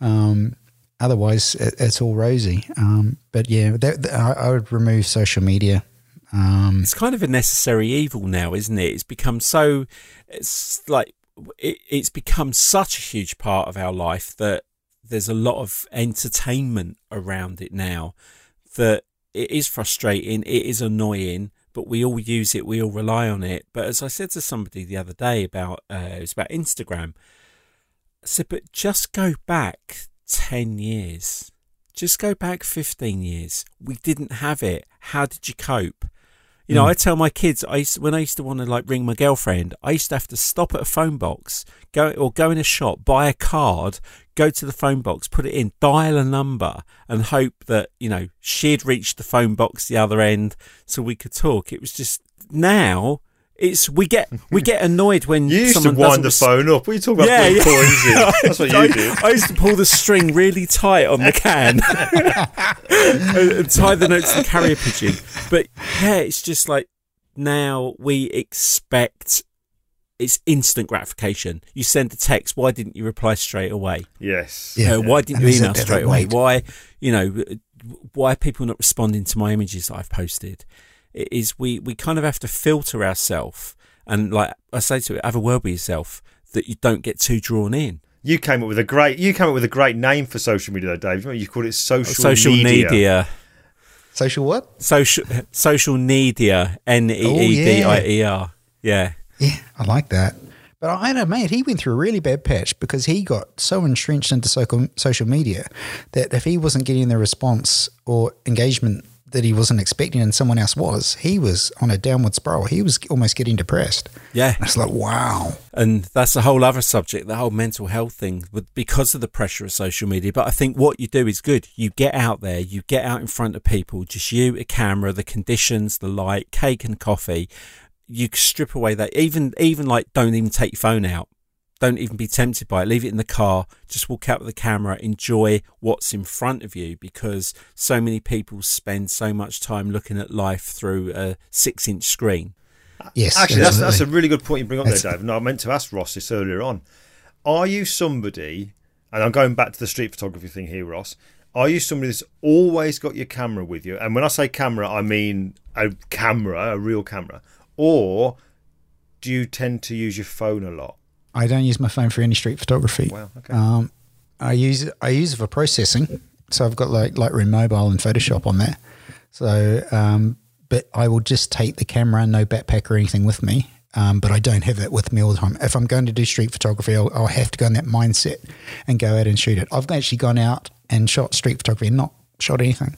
Um, otherwise, it, it's all rosy. Um, but yeah, that, that- I, I would remove social media. Um, It's kind of a necessary evil now, isn't it? It's become so. It's like it, it's become such a huge part of our life that there's a lot of entertainment around it now that it is frustrating, it is annoying, but we all use it, we all rely on it. But as I said to somebody the other day about uh, it was about Instagram, I said, but just go back ten years, just go back fifteen years. We didn't have it. How did you cope? You know, hmm. I tell my kids, I used, when I used to want to like ring my girlfriend, I used to have to stop at a phone box, go or go in a shop, buy a card, go to the phone box, put it in, dial a number, and hope that you know she'd reach the phone box the other end so we could talk. It was just now. It's we get we get annoyed when You used to wind the res- phone up. What are you talking about? Yeah, yeah. coins in? That's what I, you did. I used to pull the string really tight on the can and and tie the notes to the carrier pigeon. But yeah, it's just like now we expect it's instant gratification. You send a text, why didn't you reply straight away? Yes. Yeah. Uh, why didn't And you is email straight away? wait? Why, you know, why are people not responding to my images that I've posted? It is we we kind of have to filter ourselves and like I say to it, have a word with yourself that you don't get too drawn in. You came up with a great. You came up with a great name for social media, though, Dave. Remember You called it social, oh, social media. media. social what? social social media n e e d i e r oh, yeah Yeah, I like that. But I had a mate, he went through a really bad patch because he got so entrenched into social, social media that if he wasn't getting the response or engagement that he wasn't expecting and someone else was, he was on a downward spiral. He was almost getting depressed. yeah it's like, wow. and that's a whole other subject the whole mental health thing with because of the pressure of social media but i think what you do is good you get out there you get out in front of people just you a camera the conditions the light cake and coffee you strip away that even even like don't even take your phone out don't even be tempted by it leave it in the car just walk out with the camera enjoy what's in front of you because so many people spend so much time looking at life through a six inch screen Yes. Actually, that's, that's a really good point you bring up there, That's- Dave. No, I meant to ask Ross this earlier on. Are you somebody, and I'm going back to the street photography thing here, Ross. Are you somebody that's always got your camera with you? And when I say camera, I mean a camera, a real camera. Or do you tend to use your phone a lot? I don't use my phone for any street photography. Wow, okay. Um, I use I use it for processing. So I've got like Lightroom Mobile and Photoshop on there. So, um, but I will just take the camera, no backpack or anything with me. Um, but I don't have it with me all the time. If I'm going to do street photography, I'll, I'll have to go in that mindset and go out and shoot it. I've actually gone out and shot street photography and not shot anything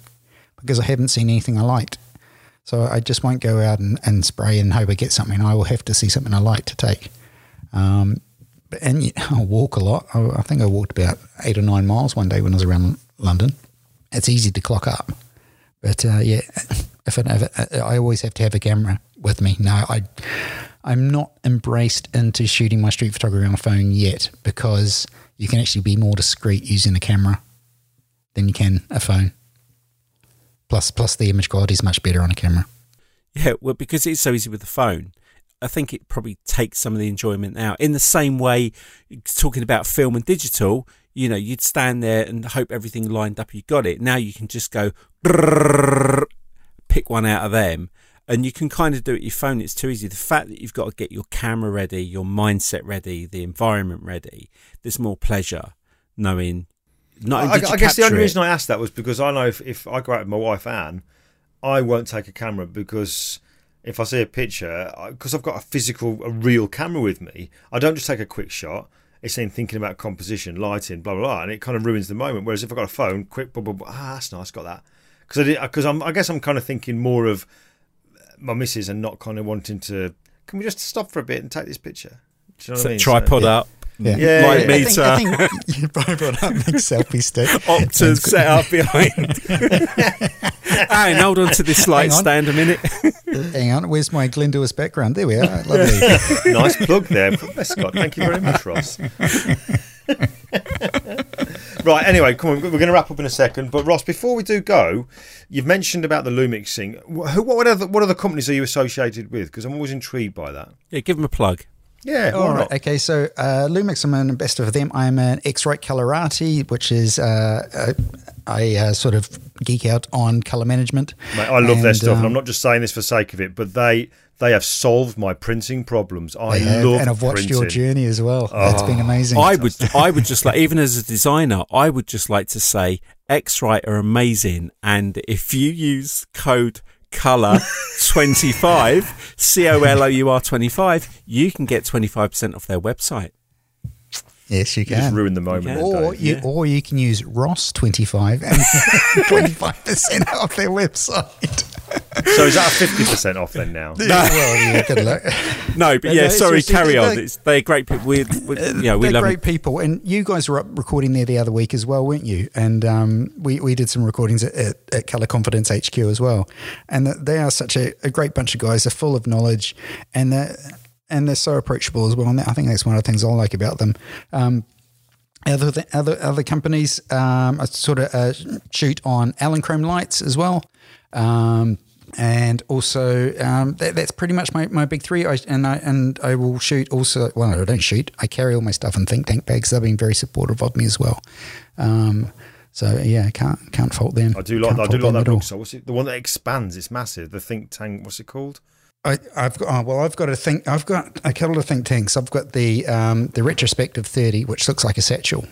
because I haven't seen anything I liked. So I just won't go out and, and spray and hope I get something. I will have to see something I like to take. Um, and I'll walk a lot. I, I think I walked about eight or nine miles one day when I was around London. It's easy to clock up. But uh, yeah, if, if it, I always have to have a camera with me. No, I, I'm not embraced into shooting my street photography on a phone yet because you can actually be more discreet using a camera than you can a phone. Plus, plus the image quality is much better on a camera. Yeah, well, because it's so easy with the phone, I think it probably takes some of the enjoyment out. In the same way, talking about film and digital, you know, you'd stand there and hope everything lined up, you got it. Now you can just go pick one out of them, and you can kind of do it your phone. It's too easy. The fact that you've got to get your camera ready, your mindset ready, the environment ready, there's more pleasure knowing. Not I, I guess the only it- reason I asked that was because I know if, if I go out with my wife Anne, I won't take a camera because if I see a picture, because I've got a physical, a real camera with me, I don't just take a quick shot. It's then thinking about composition, lighting, blah blah blah, and it kind of ruins the moment. Whereas if I've got a phone, quick, blah blah blah, ah, that's nice, got that. Because I because I'm, I guess I'm kind of thinking more of my missus and not kind of wanting to. Can we just stop for a bit and take this picture? Do you know what I mean? So- tripod up, Yeah, Yeah, light yeah. I think, meter, I think you probably brought up big selfie stick. Optus set up behind. Aaron, hold on to this light stand a minute. Hang on, where's my Glyn Dewis background? There we are. Lovely. nice plug there, Scott. Thank you very much, Ross. right. Anyway, come on. We're going to wrap up in a second. But Ross, before we do go, you've mentioned about the Lumixing. Wh- Who? What other? What other companies are you associated with? Because I'm always intrigued by that. Yeah, give them a plug. Yeah. All right. not? Okay. So uh, Lumix, I'm an ambassador for them. I'm an X-Rite Colorati, which is uh, I uh, sort of geek out on color management. Mate, I love their And, stuff, and um, I'm not just saying this for sake of it, but they they have solved my printing problems. I they have, love and I've watched your journey as well. That's been amazing. I would, I would just like, even as a designer, I would just like to say, X-Rite are amazing, and if you use code color 25 c-o-l-o-u-r 25 you can get 25% off their website yes, you You just can. ruined the moment. can. then, Or Dave. you, or you can use Ross twenty five and twenty five percent off their website. So is that a fifty percent off then now? well, yeah, good luck. no but Yeah, yeah no, sorry seriously, carry on they- it's, they're great people we, we, yeah, we They're love great them. people, and you guys were up recording there the other week as well, weren't you? And um, we we did some recordings at, at, at Color Confidence HQ as well, and they are such a, a great bunch of guys. They're full of knowledge, and they're and they're so approachable as well. And I think that's one of the things I like about them. Um, other th- other other companies, um, I sort of uh, shoot on Elinchrom lights as well. Um, and also, um, that, that's pretty much my, my big three. I, and I and I will shoot also. Well, I don't shoot. I carry all my stuff in think tank bags. They've been very supportive of me as well. Um, so yeah, can't can't fault them. I do like Can't I do like them that at book. So what's it? The one that expands. It's massive. The think tank. What's it called? I, I've got oh, well, I've got a think. I've got a couple of think tanks. I've got the um, the retrospective thirty, which looks like a satchel.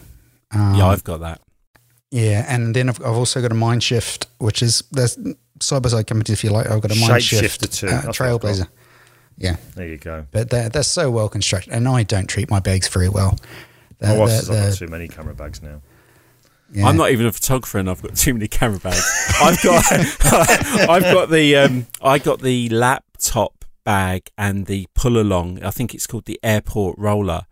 Um, yeah i've got that Yeah, and then I've, I've also got a Mind Shift, which is there's side by side companies if you like. I've got a Mind Shift too. uh, That's what I've got. Trailblazer. Yeah, There you go. but they're, they're so well constructed, and I don't treat my bags very well. They're- wife they're- says I've got too many camera bags now. yeah. I'm not even a photographer, and I've got too many camera bags. I've got, I've got the, um, I got the laptop bag and the pull along. I think it's called the airport roller.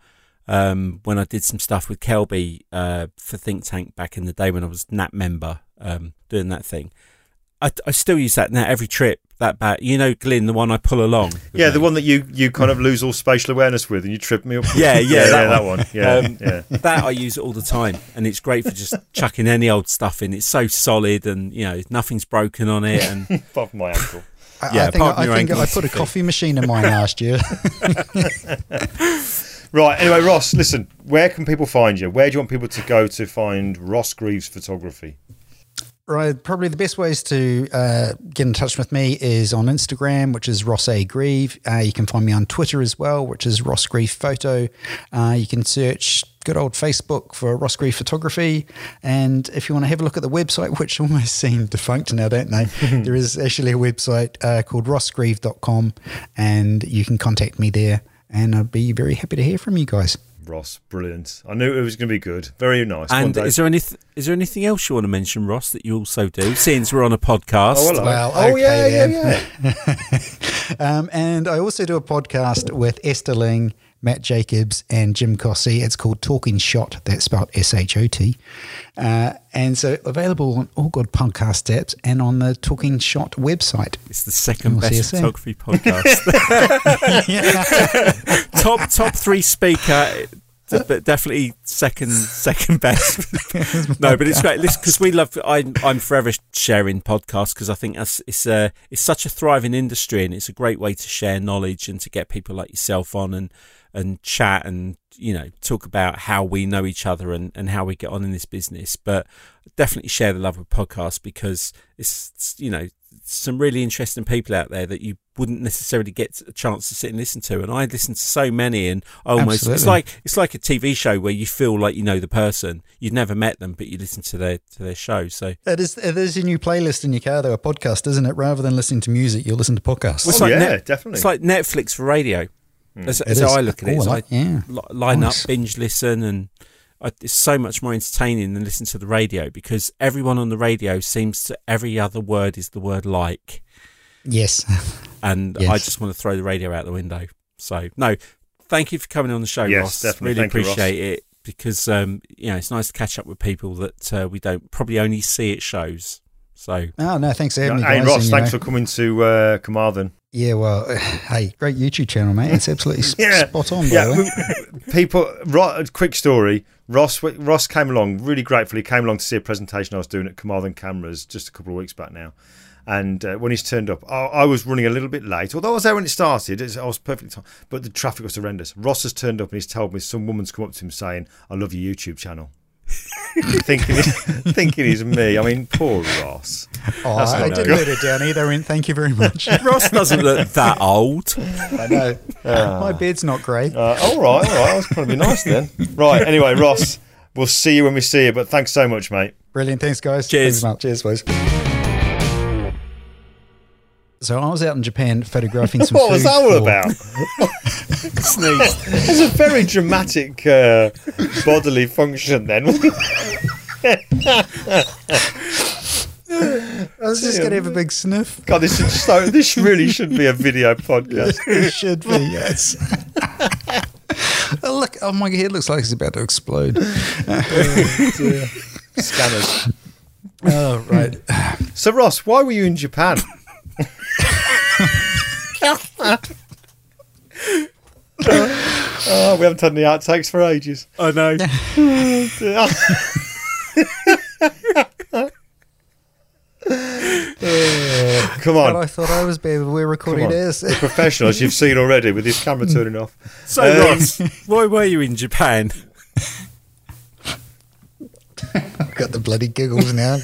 Um, when I did some stuff with Kelby uh, for Think Tank back in the day when I was NAP member um, doing that thing, I, I still use that now every trip. That bat, you know, Glyn, the one I pull along. Yeah, me. the one that you you kind of lose all spatial awareness with, and you trip me up. with. Yeah, yeah, yeah, that that one. Yeah, Um, yeah. that I use it all the time, and it's great for just chucking any old stuff in. It's so solid, and you know nothing's broken on it. And Apart from my ankle. I, yeah, I think, apart I, think I put a coffee machine in mine last year. Right. Anyway, Ross, listen. Where can people find you? Where do you want people to go to find Ross Grieve photography? Right, probably the best ways to uh, get in touch with me is on Instagram, which is Ross A Grieve. Uh, you can find me on Twitter as well, which is Ross Grieve Photo. Uh, you can search good old Facebook for Ross Grieve Photography. And if you want to have a look at the website, which almost seem defunct now, don't they? there is actually a website uh, called rossgrieve.com, and you can contact me there. And I'd be very happy to hear from you guys. Ross, brilliant. I knew it was going to be good. Very nice. And is there anything is there anything else you want to mention, Ross, that you also do? Since we're on a podcast. Oh, hello. Well, oh yeah, yeah, yeah. Um, and I also do a podcast with Esther Ling, Matt Jacobs, and Jim Cossey. It's called Talking Shot. That's spelled S H O T. Uh, and so available on all good podcast apps and on the Talking Shot website. It's the second We'll best photography podcast. top top three speaker, but definitely second second best. no, but it's great because we love. I'm I'm forever sharing podcasts because I think that's it's a it's such a thriving industry and it's a great way to share knowledge and to get people like yourself on and and chat and you know talk about how we know each other and, and how we get on in this business but definitely share the love of podcasts because it's, it's, you know some really interesting people out there that you wouldn't necessarily get a chance to sit and listen to and I listen to so many and I almost it's like it's like a TV show where you feel like you know the person you've never met them but you listen to their to their show so It is, it is a new playlist in your car, though, a podcast, isn't it? Rather than listening to music, you'll listen to podcasts. Well, Oh, like yeah, Net- definitely. It's like Netflix for radio. That's, that's It how is. I look at it. It's I like like- yeah. line Nice. up, binge listen, and I, it's so much more entertaining than listen to the radio because everyone on the radio seems to every other word is the word like, yes. and I just want to throw the radio out the window. So no, thank you for coming on the show, Yes, Ross. definitely. Really Thank you, Ross. appreciate it because um, you know it's nice to catch up with people that uh, we don't probably only see at shows. So Oh, no, thanks for having me, Hey. Ross, and, thanks know- for coming to uh, Carmarthen. Yeah, well, hey, great YouTube channel, mate. It's absolutely Yeah. spot on, by Yeah, the way. we- people. Ro- quick story. Ross Ross came along really gratefully. Came along to see a presentation I was doing at Carmarthen Cameras just a couple of weeks back now. And uh, when he's turned up, I, I was running a little bit late. Although I was there when it started, it's, I was perfectly time. But the traffic was horrendous. Ross has turned up and he's told me some woman's come up to him saying, "I love your YouTube channel." thinking, thinking he's me. I mean, poor Ross. Oh, That's I not did good. let it down either, and thank you very much. Ross doesn't look that old. I know. My beard's not grey. Uh, all right, all right. That's probably nice then. Right. Anyway, Ross, we'll see you when we see you. But thanks so much, mate. Brilliant. Thanks, guys. Cheers. Thanks, Cheers, boys. So I was out in Japan photographing some What was that all for- about? It's a very dramatic uh, bodily function then. I was just going to have a big sniff. God, this is so. This really should be a video podcast. It should be, yes. oh, look, oh, my head looks like it's about to explode. Scanners. Oh, right. So, Ross, why were you in Japan? oh, we haven't had any outtakes for ages. I know. Come Well, on. I thought I was bad, but we're recording this. The professionals you've seen already with this camera turning off. So, Um, Ross, why were you in Japan? I've got the bloody giggles now.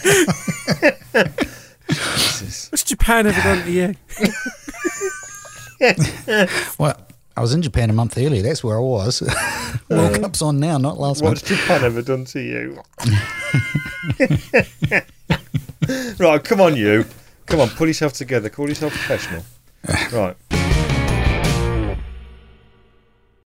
What's Japan ever done to you? well, I was in Japan a month earlier. That's where I was. World Cup's on now, not last What's month. Japan ever done to you? right, come on, you. Come on, pull yourself together. Call yourself professional. Right.